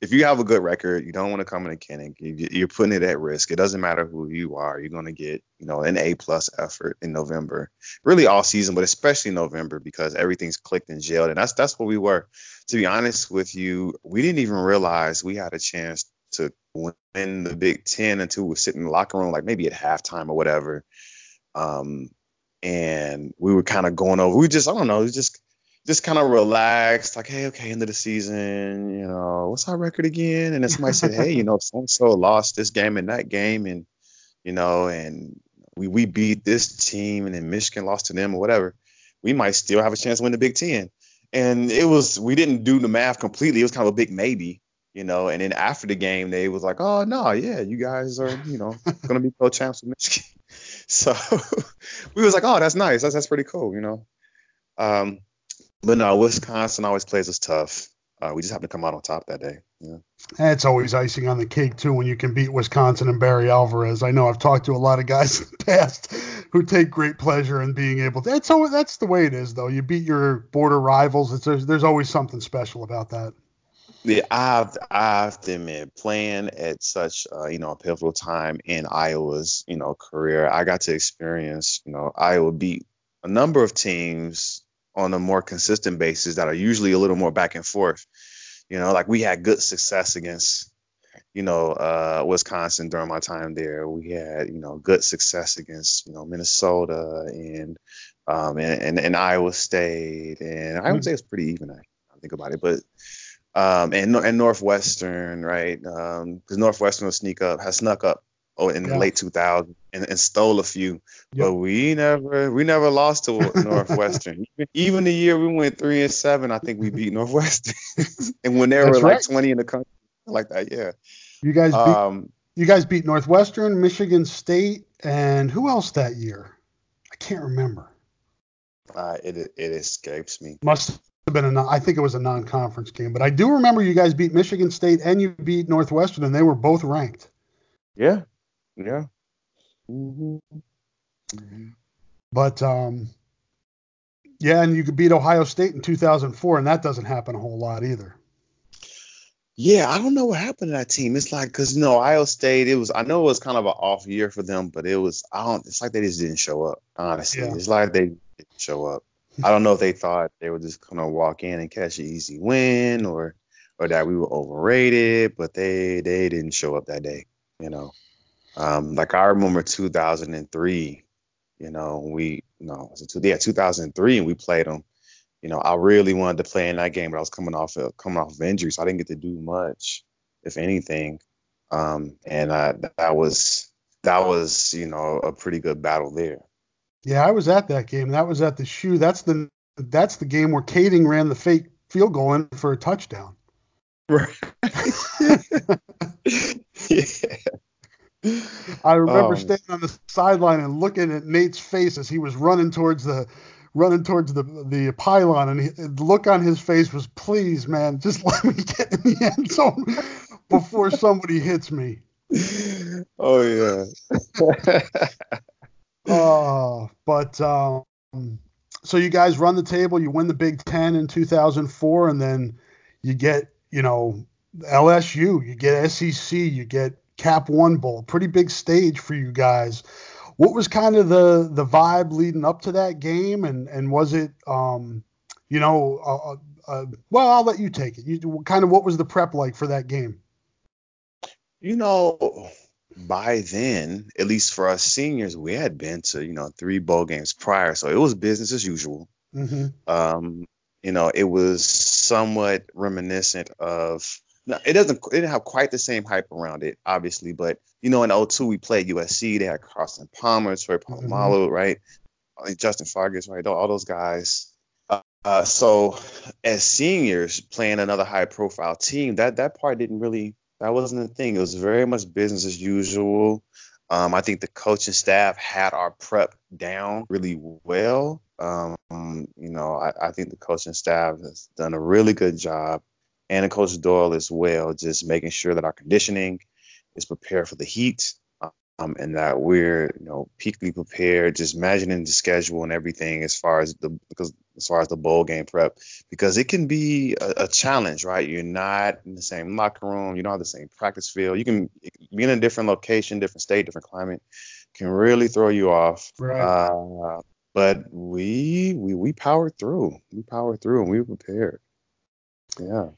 if you have a good record, you don't want to come in a Kinnick. You're putting it at risk. It doesn't matter who you are. You're going to get, you know, an A plus effort in November, really all season, but especially November because everything's clicked and jailed. And that's that's what we were. To be honest with you, we didn't even realize we had a chance to win the Big Ten until we were sitting in the locker room, like maybe at halftime or whatever. Um, and we were kind of going over. We just, I don't know, just just kind of relaxed, like, hey, okay, end of the season, you know, what's our record again? And then somebody said, hey, you know, so and so lost this game and that game, and you know, and we we beat this team, and then Michigan lost to them or whatever. We might still have a chance to win the Big Ten. And it was we didn't do the math completely. It was kind of a big maybe, you know. And then after the game, they was like, oh no, yeah, you guys are, you know, gonna be co-champs with Michigan. [LAUGHS] so [LAUGHS] we was like, oh, that's nice. That's that's pretty cool, you know. Um, but no, Wisconsin always plays us tough. Uh, we just have to come out on top that day. Yeah. And it's always icing on the cake too when you can beat Wisconsin and Barry Alvarez. I know I've talked to a lot of guys [LAUGHS] in the past who take great pleasure in being able to. That's always, that's the way it is though. You beat your border rivals. It's there's, there's always something special about that. Yeah, I have, I have to admit, playing at such uh, you know a pivotal time in Iowa's you know career, I got to experience you know Iowa beat a number of teams on a more consistent basis that are usually a little more back and forth. You know, like we had good success against, you know, uh, Wisconsin during my time there. We had, you know, good success against, you know, Minnesota and um, and, and, and Iowa State, and I would mm-hmm. say it's pretty even. I think about it, but um, and and Northwestern, right? Because um, Northwestern will sneak up, has snuck up oh, in yeah. the late 2000s and, and, stole a few. Yep. But we never we never lost to [LAUGHS] Northwestern. even, the year we went three and seven, I think we beat Northwestern. [LAUGHS] and when they That's were right. like 20 in the country, like that, yeah. You guys beat, um, you guys beat Northwestern, Michigan State, and who else that year? I can't remember. Uh, it it escapes me. Must have been a non, I think it was a non-conference game, but I do remember you guys beat Michigan State and you beat Northwestern, and they were both ranked. Yeah, yeah. Mm-hmm. Mm-hmm. But um, yeah, and you could beat Ohio State in 2004, and that doesn't happen a whole lot either. Yeah, I don't know what happened to that team. It's like because you know Ohio State, it was I know it was kind of an off year for them, but it was I don't. It's like they just didn't show up. Honestly, yeah. it's like they didn't show up. I don't know if they thought they were just gonna walk in and catch an easy win, or or that we were overrated, but they they didn't show up that day. You know, um, like I remember 2003. You know, we no, was it two, yeah 2003, and we played them. You know, I really wanted to play in that game, but I was coming off of, coming off of injury, so I didn't get to do much, if anything. Um, and I, that was that was you know a pretty good battle there. Yeah, I was at that game. That was at the shoe. That's the that's the game where Kaeding ran the fake field goal in for a touchdown. Right. [LAUGHS] [LAUGHS] yeah. I remember um, standing on the sideline and looking at Nate's face as he was running towards the running towards the the pylon, and he, the look on his face was, "Please, man, just [LAUGHS] let me get in the end zone before somebody hits me." Oh yeah. uh, [LAUGHS] but um, so you guys run the table, you win the Big Ten in 2004, and then you get you know LSU, you get SEC, you get Cap One Bowl, pretty big stage for you guys. What was kind of the the vibe leading up to that game, and and was it, um, you know, uh, uh, well, I'll let you take it. You kind of what was the prep like for that game? You know, by then, at least for us seniors, we had been to you know three bowl games prior, so it was business as usual. Mm-hmm. Um, you know, it was somewhat reminiscent of no, it doesn't. It didn't have quite the same hype around it, obviously. But you know, in 02, we played USC. They had Carson Palmer, Troy Polamalu, mm-hmm. right? Justin Fargas, right? All those guys. Uh, uh, so as seniors playing another high-profile team, that that part didn't really. That wasn't a thing. It was very much business as usual. Um, I think the coaching staff had our prep down really well. Um, you know, I, I think the coaching staff has done a really good job, and coach Doyle as well, just making sure that our conditioning is prepared for the heat um, and that we're you know peakly prepared. Just imagining the schedule and everything as far as the because as far as the bowl game prep because it can be a, a, challenge, right? You're not in the same locker room, you don't have the same practice field. You can be in a different location, different state, different climate, can really throw you off. Right. Uh, but we we we powered through. We powered through and we were prepared. Yeah.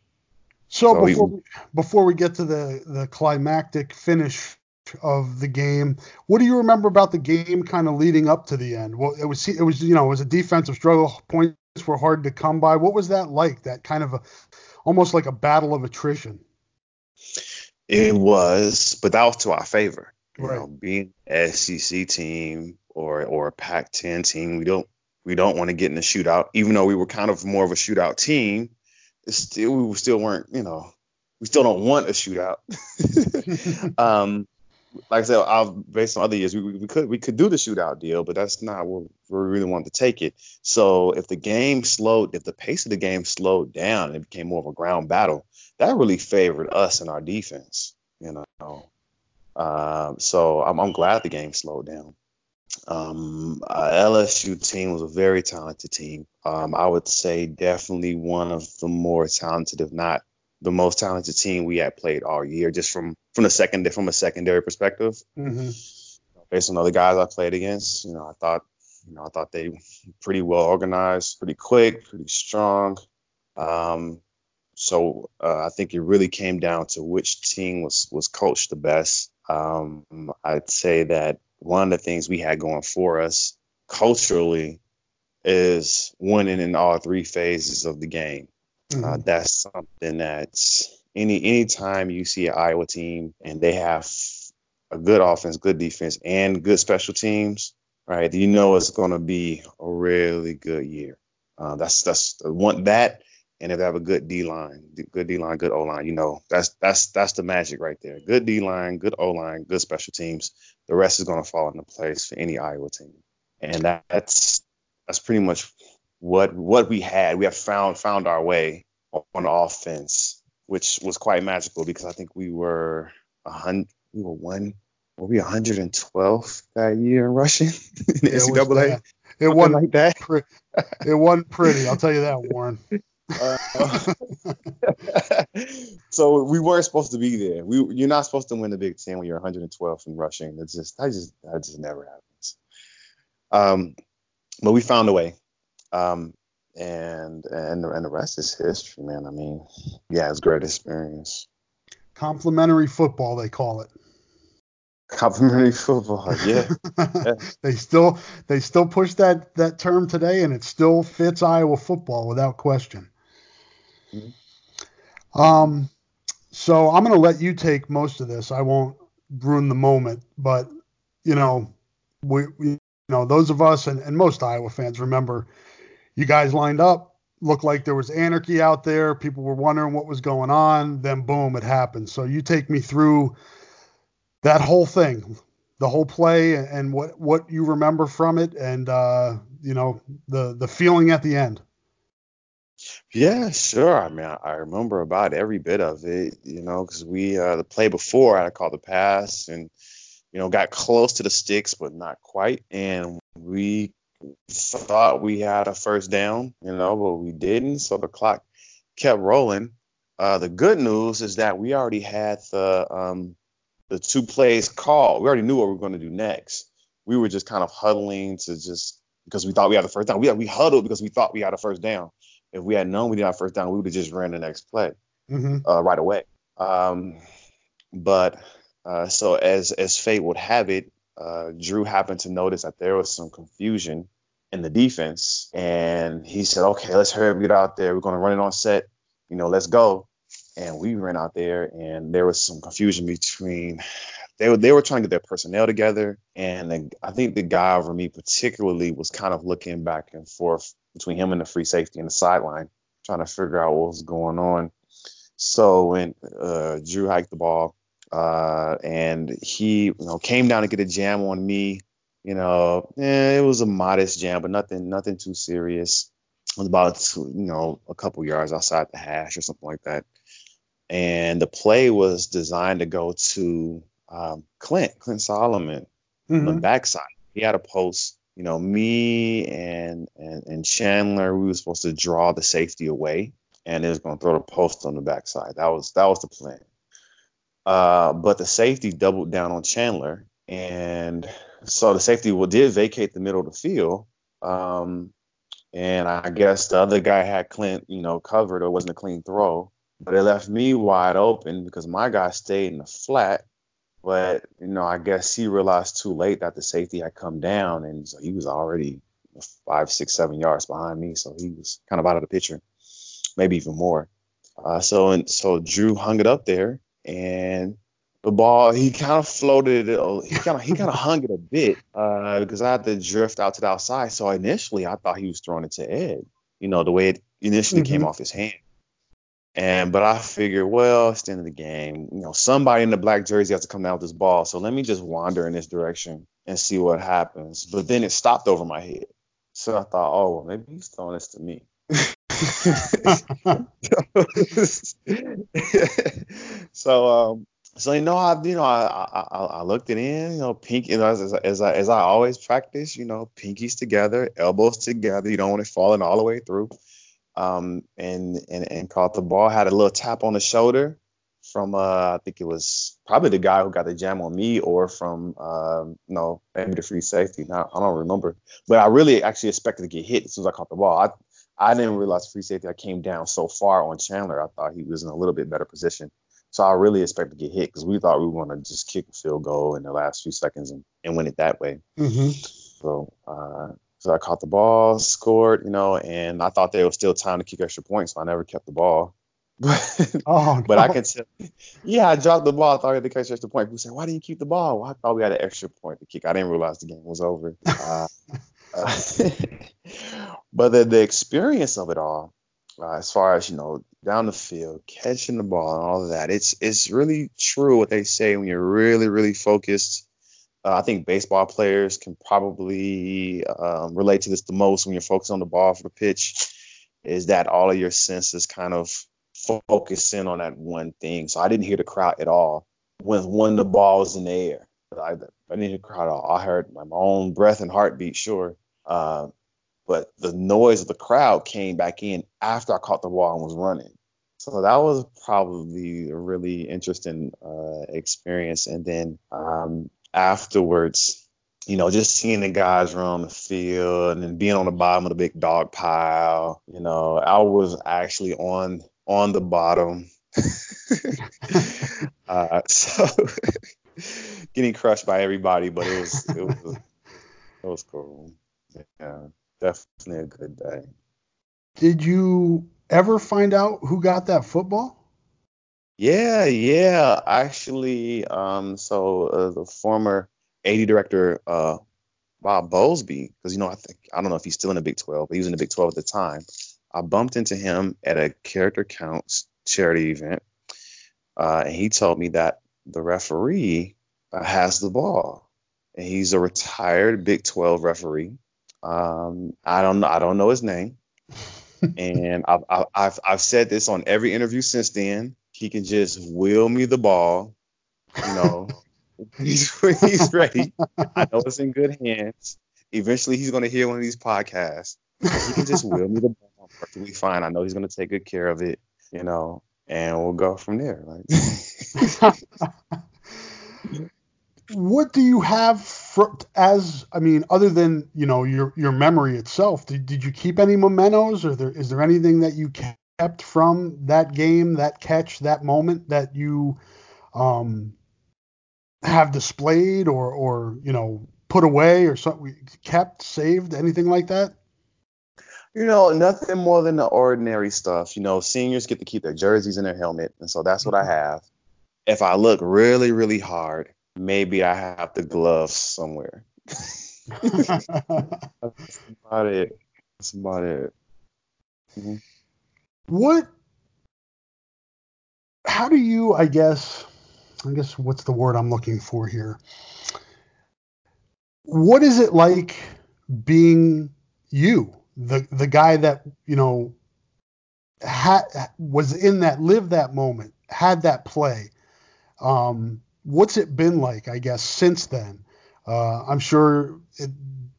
So, so before we, before we get to the the climactic finish of the game. What do you remember about the game kind of leading up to the end? Well, it was it was you know it was a defensive struggle. Points were hard to come by. What was that like? That kind of a almost like a battle of attrition. It was, but that was to our favor. You right. know, being SEC team or or a Pac-10 team, we don't we don't want to get in a shootout. Even though we were kind of more of a shootout team, still we still weren't. You know, we still don't want a shootout. [LAUGHS] um, like I said, I've, based on other years, we, we could we could do the shootout deal, but that's not where we really wanted to take it. So if the game slowed, if the pace of the game slowed down and it became more of a ground battle, that really favored us and our defense. You know, um, so I'm, I'm glad the game slowed down. Um, uh, LSU team was a very talented team. Um, I would say definitely one of the more talented, if not the most talented team we had played all year, just from from the second from a secondary perspective. Mm-hmm. Based on other guys I played against, you know, I thought, you know, I thought they pretty well organized, pretty quick, pretty strong. Um, so uh, I think it really came down to which team was was coached the best. Um, I'd say that one of the things we had going for us culturally is winning in all three phases of the game. Uh, mm-hmm. Uh, that's something that any anytime you see an Iowa team and they have a good offense, good defense, and good special teams, right? You know it's going to be a really good year. Uh, that's that's one that, and if they have a good D line, good D line, good O line, you know that's that's that's the magic right there. Good D line, good O line, good special teams. The rest is going to fall into place for any Iowa team, and that's that's pretty much what what we had. We have found found our way on offense, which was quite magical because I think we were a hundred, we were one, were we 112 that year in rushing [LAUGHS] in the NCAA? It wasn't like that. Pre- it wasn't pretty. I'll tell you that, Warren. Uh, [LAUGHS] so we weren't supposed to be there. We you're not supposed to win the Big Ten when you're 112 in rushing. It's just that just that just never happens. Um, but we found a way. Um, and and and the rest is history, man. I mean, yeah, it's great experience. Complementary football, they call it. Complementary football, yeah. [LAUGHS] yeah. they still they still push that that term today, and it still fits Iowa football without question. Um, so I'm gonna let you take most of this. I won't ruin the moment, but you know, we, we you know those of us and, and most Iowa fans remember you guys lined up, looked like there was anarchy out there. People were wondering what was going on. Then boom, it happened. So you take me through that whole thing, the whole play, and what what you remember from it, and uh, you know the the feeling at the end. Yeah, sure. I mean, I, I remember about every bit of it, you know, because we uh, the play before I called the pass and you know got close to the sticks but not quite, and we thought we had a first down, you know, but we didn't. So the clock kept rolling. Uh, the good news is that we already had the um, the two plays called. We already knew what we were going to do next. We were just kind of huddling to just because we thought we had the first down. We we huddled because we thought we had a first down. If we had known we did our first down, we would have just ran the next play mm-hmm. uh, right away. Um, but uh, so as as fate would have it, uh, Drew happened to notice that there was some confusion in the defense, and he said, "Okay, let's hurry up, get out there. We're going to run it on set. You know, let's go." And we ran out there, and there was some confusion between they were they were trying to get their personnel together, and the, I think the guy over me particularly was kind of looking back and forth between him and the free safety and the sideline, trying to figure out what was going on. So when uh, Drew hiked the ball, uh, and he you know came down to get a jam on me You know, eh, it was a modest jam, but nothing nothing too serious. It was about you know a couple yards outside the hash or something like that. And the play was designed to go to um, Clint Clint Solomon mm-hmm. on the backside. He had a post. You know, me and, and and Chandler, we were supposed to draw the safety away, and it was going to throw the post on the backside. That was that was the plan. Uh, but the safety doubled down on Chandler, and so the safety will, did vacate the middle of the field. Um, and I guess the other guy had Clint, you know, covered or wasn't a clean throw, but it left me wide open because my guy stayed in the flat. But you know, I guess he realized too late that the safety had come down, and so he was already five, six, seven yards behind me, so he was kind of out of the picture, maybe even more. Uh, so and so Drew hung it up there, and the ball he kind of floated it he kind of he kind of hung it a bit uh, because I had to drift out to the outside. So initially I thought he was throwing it to Ed, you know the way it initially mm-hmm. came off his hand. And but I figured, well, it's the end of the game. You know, somebody in the black jersey has to come down with this ball. So let me just wander in this direction and see what happens. But then it stopped over my head. So I thought, oh well, maybe he's throwing this to me. [LAUGHS] so um, so you know I you know I I, I looked it in you know pink you know as, as I as I always practice you know pinkies together elbows together you don't want it falling all the way through um and and and caught the ball had a little tap on the shoulder from uh I think it was probably the guy who got the jam on me or from uh, know maybe the free safety now I don't remember but I really actually expected to get hit as soon as I caught the ball I I didn't realize free safety I came down so far on Chandler I thought he was in a little bit better position so I really expected to get hit because we thought we were going to just kick a field goal in the last few seconds and, and win it that way. Mm-hmm. So, uh, so I caught the ball, scored, you know, and I thought there was still time to kick extra points, so I never kept the ball. [LAUGHS] But, oh, but I can tell, yeah, I dropped the ball. I thought I had to catch extra point. People said, "Why didn't you keep the ball?" Well, I thought we had an extra point to kick. I didn't realize the game was over. [LAUGHS] Uh, uh, [LAUGHS] but the, the experience of it all, uh, as far as you know, down the field, catching the ball, and all of that. It's it's really true what they say when you're really really focused. Uh, I think baseball players can probably um, relate to this the most when you're focused on the ball for the pitch. Is that all of your senses kind of focus in on that one thing? So I didn't hear the crowd at all when when the ball was in the air. I, I didn't hear the crowd at all. I heard my own breath and heartbeat, sure. Uh, but the noise of the crowd came back in after I caught the ball and was running. So that was probably a really interesting uh, experience. And then um, afterwards, you know, just seeing the guys run the field and being on the bottom of the big dog pile, you know, I was actually on on the bottom. [LAUGHS] uh, so [LAUGHS] getting crushed by everybody, but it was it was it was cool. Yeah definitely a good day. Did you ever find out who got that football? Yeah, yeah. Actually, um, so uh, the former AD director, uh, Bob Bowlesby, because you know, I think I don't know if he's still in the Big 12, but he was in the Big 12 at the time. I bumped into him at a Character Counts charity event, uh, and he told me that the referee uh, has the ball, and he's a retired Big 12 referee. Um, I don't know. I don't know his name. [LAUGHS] and I've, I've I've said this on every interview since then. He can just wheel me the ball, you know, [LAUGHS] he's [LAUGHS] he's ready. I know it's in good hands. Eventually, he's going to hear one of these podcasts. He can just wheel me the ball I'm perfectly fine. I know he's going to take good care of it, you know, and we'll go from there. Like. [LAUGHS] what do you have for, as I mean, other than you know your your memory itself? Did, did you keep any mementos, or there, is there anything that you kept from that game, that catch, that moment that you um, have displayed, or or you know put away, or something kept, saved, anything like that? You know, nothing more than the ordinary stuff. You know, seniors get to keep their jerseys and their helmet, and so that's what I mm-hmm. have. If I look really, really hard, maybe I have the gloves somewhere. [LAUGHS] [LAUGHS] That's about it. That's about it. Mm-hmm. What? How do you? I guess. I guess what's the word I'm looking for here? what is it like being you, the the guy that you know had was in that lived that moment, had that play? Um, what's it been like? I guess since then, uh, I'm sure it,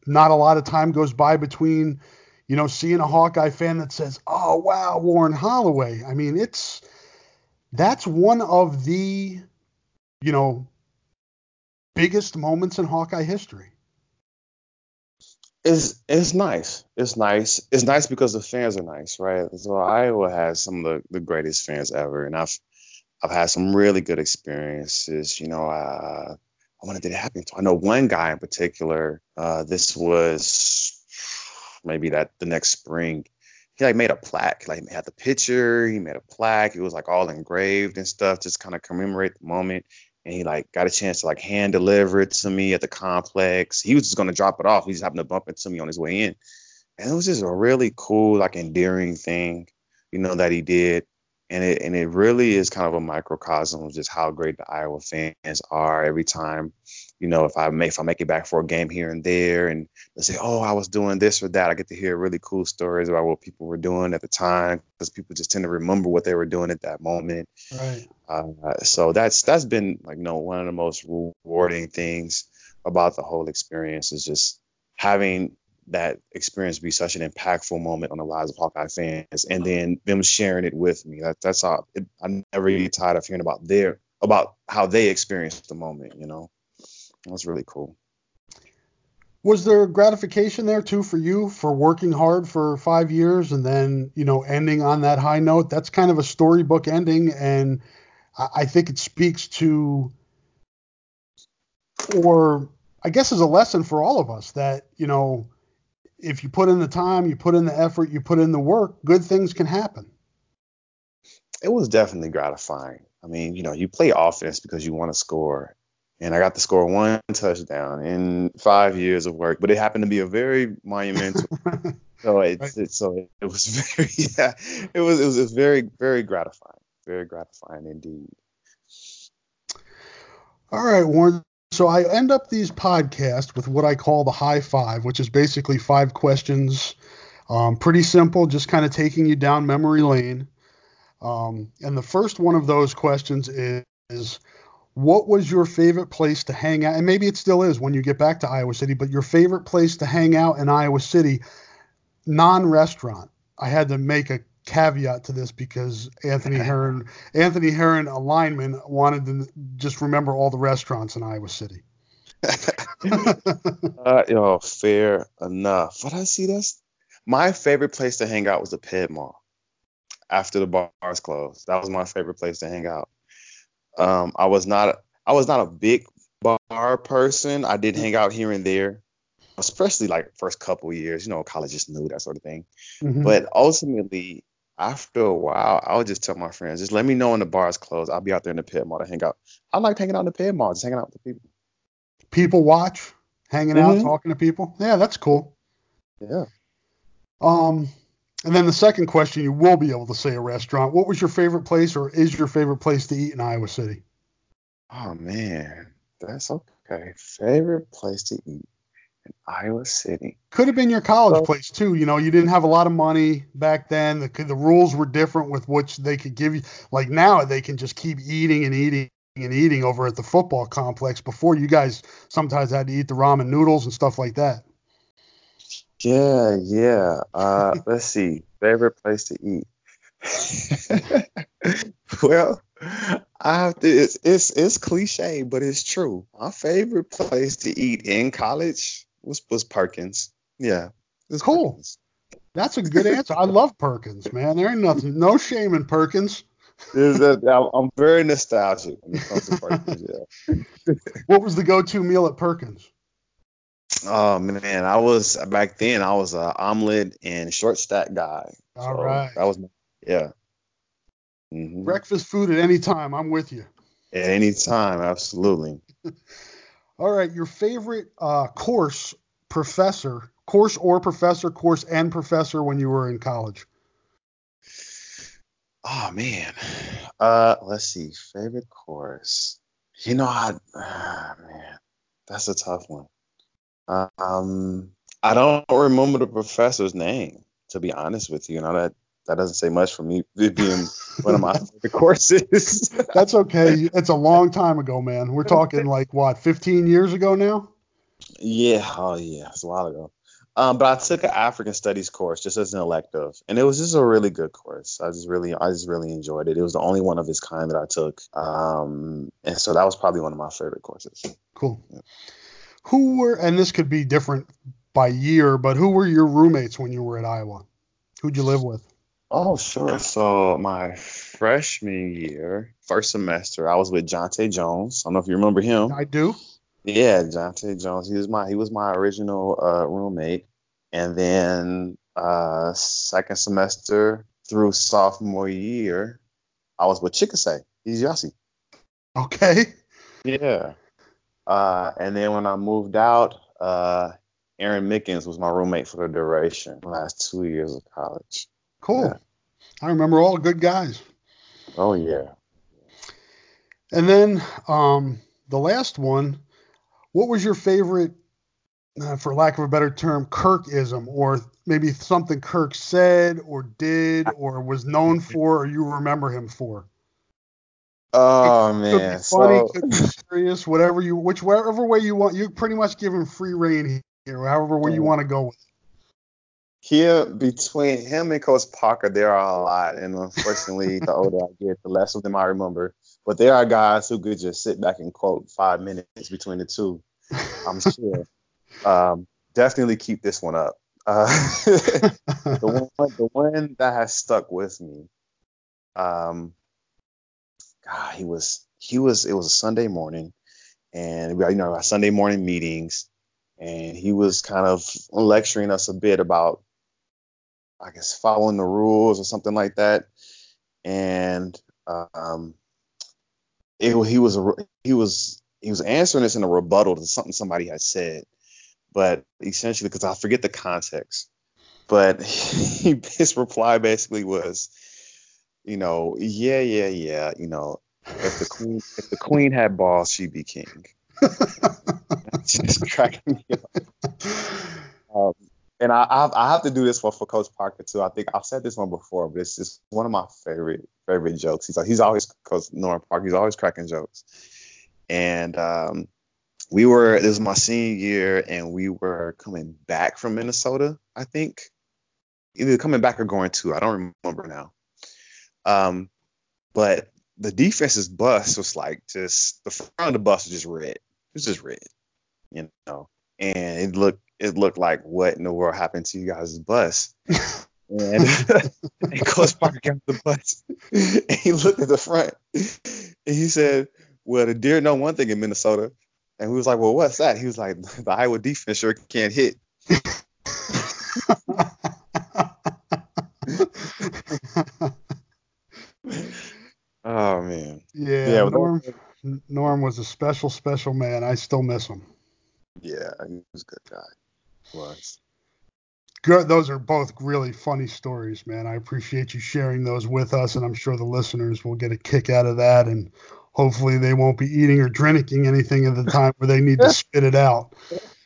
not a lot of time goes by between you know seeing a Hawkeye fan that says, "Oh wow, Warren Holloway." I mean, it's that's one of the you know biggest moments in Hawkeye history it's it's nice. It's nice. It's nice because the fans are nice, right? So Iowa has some of the, the greatest fans ever, and I've I've had some really good experiences. You know, uh, I wanted to happen to. I know one guy in particular. Uh, this was maybe that the next spring. He like made a plaque. Like he had the picture. He made a plaque. It was like all engraved and stuff, just kind of commemorate the moment and he like got a chance to like hand deliver it to me at the complex. He was just gonna drop it off. He just happened to bump into me on his way in. And it was just a really cool, like endearing thing, you know, that he did. And it and it really is kind of a microcosm of just how great the Iowa fans are every time you know, if I make if I make it back for a game here and there, and they say, "Oh, I was doing this or that," I get to hear really cool stories about what people were doing at the time because people just tend to remember what they were doing at that moment. Right. Uh, so that's that's been like you know one of the most rewarding things about the whole experience is just having that experience be such an impactful moment on the lives of Hawkeye fans, and then them sharing it with me. That, that's all. It, I'm never really tired of hearing about their about how they experienced the moment. You know. That was really cool. Was there gratification there too for you for working hard for five years and then you know ending on that high note? That's kind of a storybook ending, and I think it speaks to, or I guess is a lesson for all of us that you know if you put in the time, you put in the effort, you put in the work, good things can happen. It was definitely gratifying. I mean, you know, you play offense because you want to score, and I got to score one touchdown in five years of work, but it happened to be a very monumental. [LAUGHS] so it's, it's so it, was [LAUGHS] very yeah, it was it was, it was very very gratifying, very gratifying indeed. All right, Warren. So I end up these podcasts with what I call the high five, which is basically five questions. Um, pretty simple, just kind of taking you down memory lane. Um, and the first one of those questions is, is what was your favorite place to hang out? And maybe it still is when you get back to Iowa City, but your favorite place to hang out in Iowa City, non restaurant. I had to make a caveat to this because Anthony [LAUGHS] Herron, Anthony Herron, a lineman, wanted to just remember all the restaurants in Iowa City. [LAUGHS] uh, yo, fair enough. But I see that's my favorite place to hang out was the Ped Mall after the bars closed. That was my favorite place to hang out. Um, I was not I was not a big bar person. I did hang out here and there, especially like first couple years. You know, college just knew that sort of thing. Mm-hmm. But ultimately, after a while, I would just tell my friends, just let me know when the bar's closed. I'll be out there in the Ped Mall to hang out. I like hanging out in the Ped Mall, just hanging out with the people. People watch, hanging mm-hmm. out, talking to people. Yeah, that's cool. Yeah. Um, and then the second question, you will be able to say a restaurant. What was your favorite place, or is your favorite place to eat in Iowa City? Oh man, that's okay. Favorite place to eat in Iowa City. Could have been your college place too. You know, you didn't have a lot of money back then. The, the rules were different with which they could give you. Like now, they can just keep eating and eating and eating over at the football complex. Before, you guys sometimes had to eat the ramen noodles and stuff like that. Yeah, yeah. Uh, [LAUGHS] let's see. Favorite place to eat. [LAUGHS] well, I have to. It's, it's it's cliche, but it's true. My favorite place to eat in college was was Perkins. Yeah, it's cool. Perkins. That's a good answer. I love Perkins, man. There ain't nothing, no shame in Perkins. A, [LAUGHS] I'm very nostalgic when it comes to Perkins. Yeah. what was the go-to meal at Perkins? Oh man, I was back then. I was a omelet and short stack guy. All so right. That was yeah. Mm-hmm. Breakfast food at any time. I'm with you. At any time, absolutely. [LAUGHS] All right, your favorite uh, course professor, course or professor, course and professor when you were in college. Oh man, uh, let's see, favorite course. You know, I, ah, man, that's a tough one. Um, I don't remember the professor's name, to be honest with you. Know that that doesn't say much for me being [LAUGHS] one of my favorite courses. [LAUGHS] That's okay. It's a long time ago, man. We're talking like what, 15 years ago now? Yeah. Oh yeah, it's a while ago. Um, but I took an African Studies course just as an elective, and it was just a really good course. I just really, I just really enjoyed it. It was the only one of its kind that I took, um, and so that was probably one of my favorite courses. Cool. Yeah. Who were, and this could be different by year, but who were your roommates when you were at Iowa? Who'd you live with? Oh, sure. So my freshman year, first semester, I was with Jonte Jones. I don't know if you remember him. I do. Yeah, Jonte Jones. He was my he was my original uh, roommate, and then uh, second semester through sophomore year, I was with Chikase. He's Yossi. Okay. Yeah. Uh, and then when I moved out, uh, Aaron Mickens was my roommate for the duration, the last two years of college. Cool. Yeah. I remember all good guys. Oh yeah. And then um, the last one, what was your favorite, uh, for lack of a better term, Kirkism, or maybe something Kirk said or did or was known for, or you remember him for? Oh man, funny, so, could be serious, whatever you, whichever way you want. You pretty much give him free reign here, however way you want to go with. It here between him and Coach Parker, there are a lot, and unfortunately, the older I get, the less of them I remember. But there are guys who could just sit back and quote five minutes between the two. I'm sure. [LAUGHS] um, definitely keep this one up. Uh, [LAUGHS] the one, the one that has stuck with me. Um, God, he was he was. It was a Sunday morning, and we you know our Sunday morning meetings, and he was kind of lecturing us a bit about I guess following the rules or something like that. And um, it, he was he was he was answering this in a rebuttal to something somebody had said, but essentially because I forget the context. But he, [LAUGHS] his reply basically was, you know, yeah, yeah, yeah, you know, if the queen if the [LAUGHS] queen had balls, she'd be king. just [LAUGHS] cracking me up. Um, and I, I, I have to do this for, for Coach Parker too. I think I've said this one before, but it's just one of my favorite favorite jokes. He's like he's always Coach Norman Parker. He's always cracking jokes. And um, we were this was my senior year, and we were coming back from Minnesota. I think either coming back or going to. I don't remember now. Um, but the defense's bus was like just the front of the bus was just red. It was just red, you know, and it looked it looked like what in the world happened to you guys' bus. [LAUGHS] and, [LAUGHS] and Coach Parker got the bus and [LAUGHS] he looked at the front and he said, Well, the deer know one thing in Minnesota. And we was like, Well, what's that? He was like, The Iowa defense sure can't hit. Oh man. Yeah, yeah Norm, Norm was a special, special man. I still miss him. Yeah, he was a good guy was. Good. Those are both really funny stories, man. I appreciate you sharing those with us, and I'm sure the listeners will get a kick out of that. And hopefully, they won't be eating or drinking anything at the [LAUGHS] time where they need to spit it out.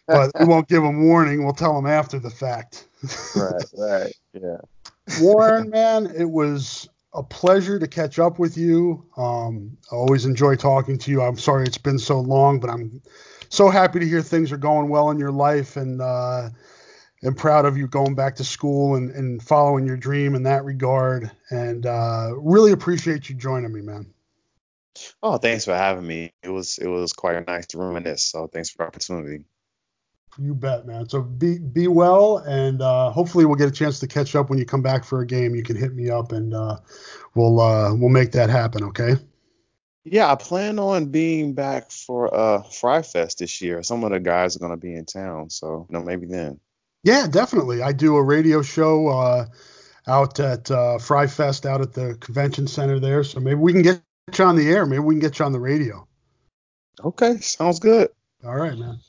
But we won't give them warning. We'll tell them after the fact. right. Right. Yeah. Warren, man, it was a pleasure to catch up with you. Um, I always enjoy talking to you. I'm sorry it's been so long, but I'm so happy to hear things are going well in your life and uh, am proud of you going back to school and, and following your dream in that regard. And uh, really appreciate you joining me, man. Oh, thanks for having me. It was it was quite nice to reminisce. So thanks for the opportunity. You bet, man. So be be well, and uh, hopefully we'll get a chance to catch up when you come back for a game. You can hit me up, and uh, we'll uh, we'll make that happen. Okay. Yeah, I plan on being back for uh Fry Fest this year. Some of the guys are gonna be in town, so you know maybe then. Yeah, definitely. I do a radio show uh, out at uh, Fry Fest out at the convention center there, so maybe we can get you on the air. Maybe we can get you on the radio. Okay, sounds good. All right, man.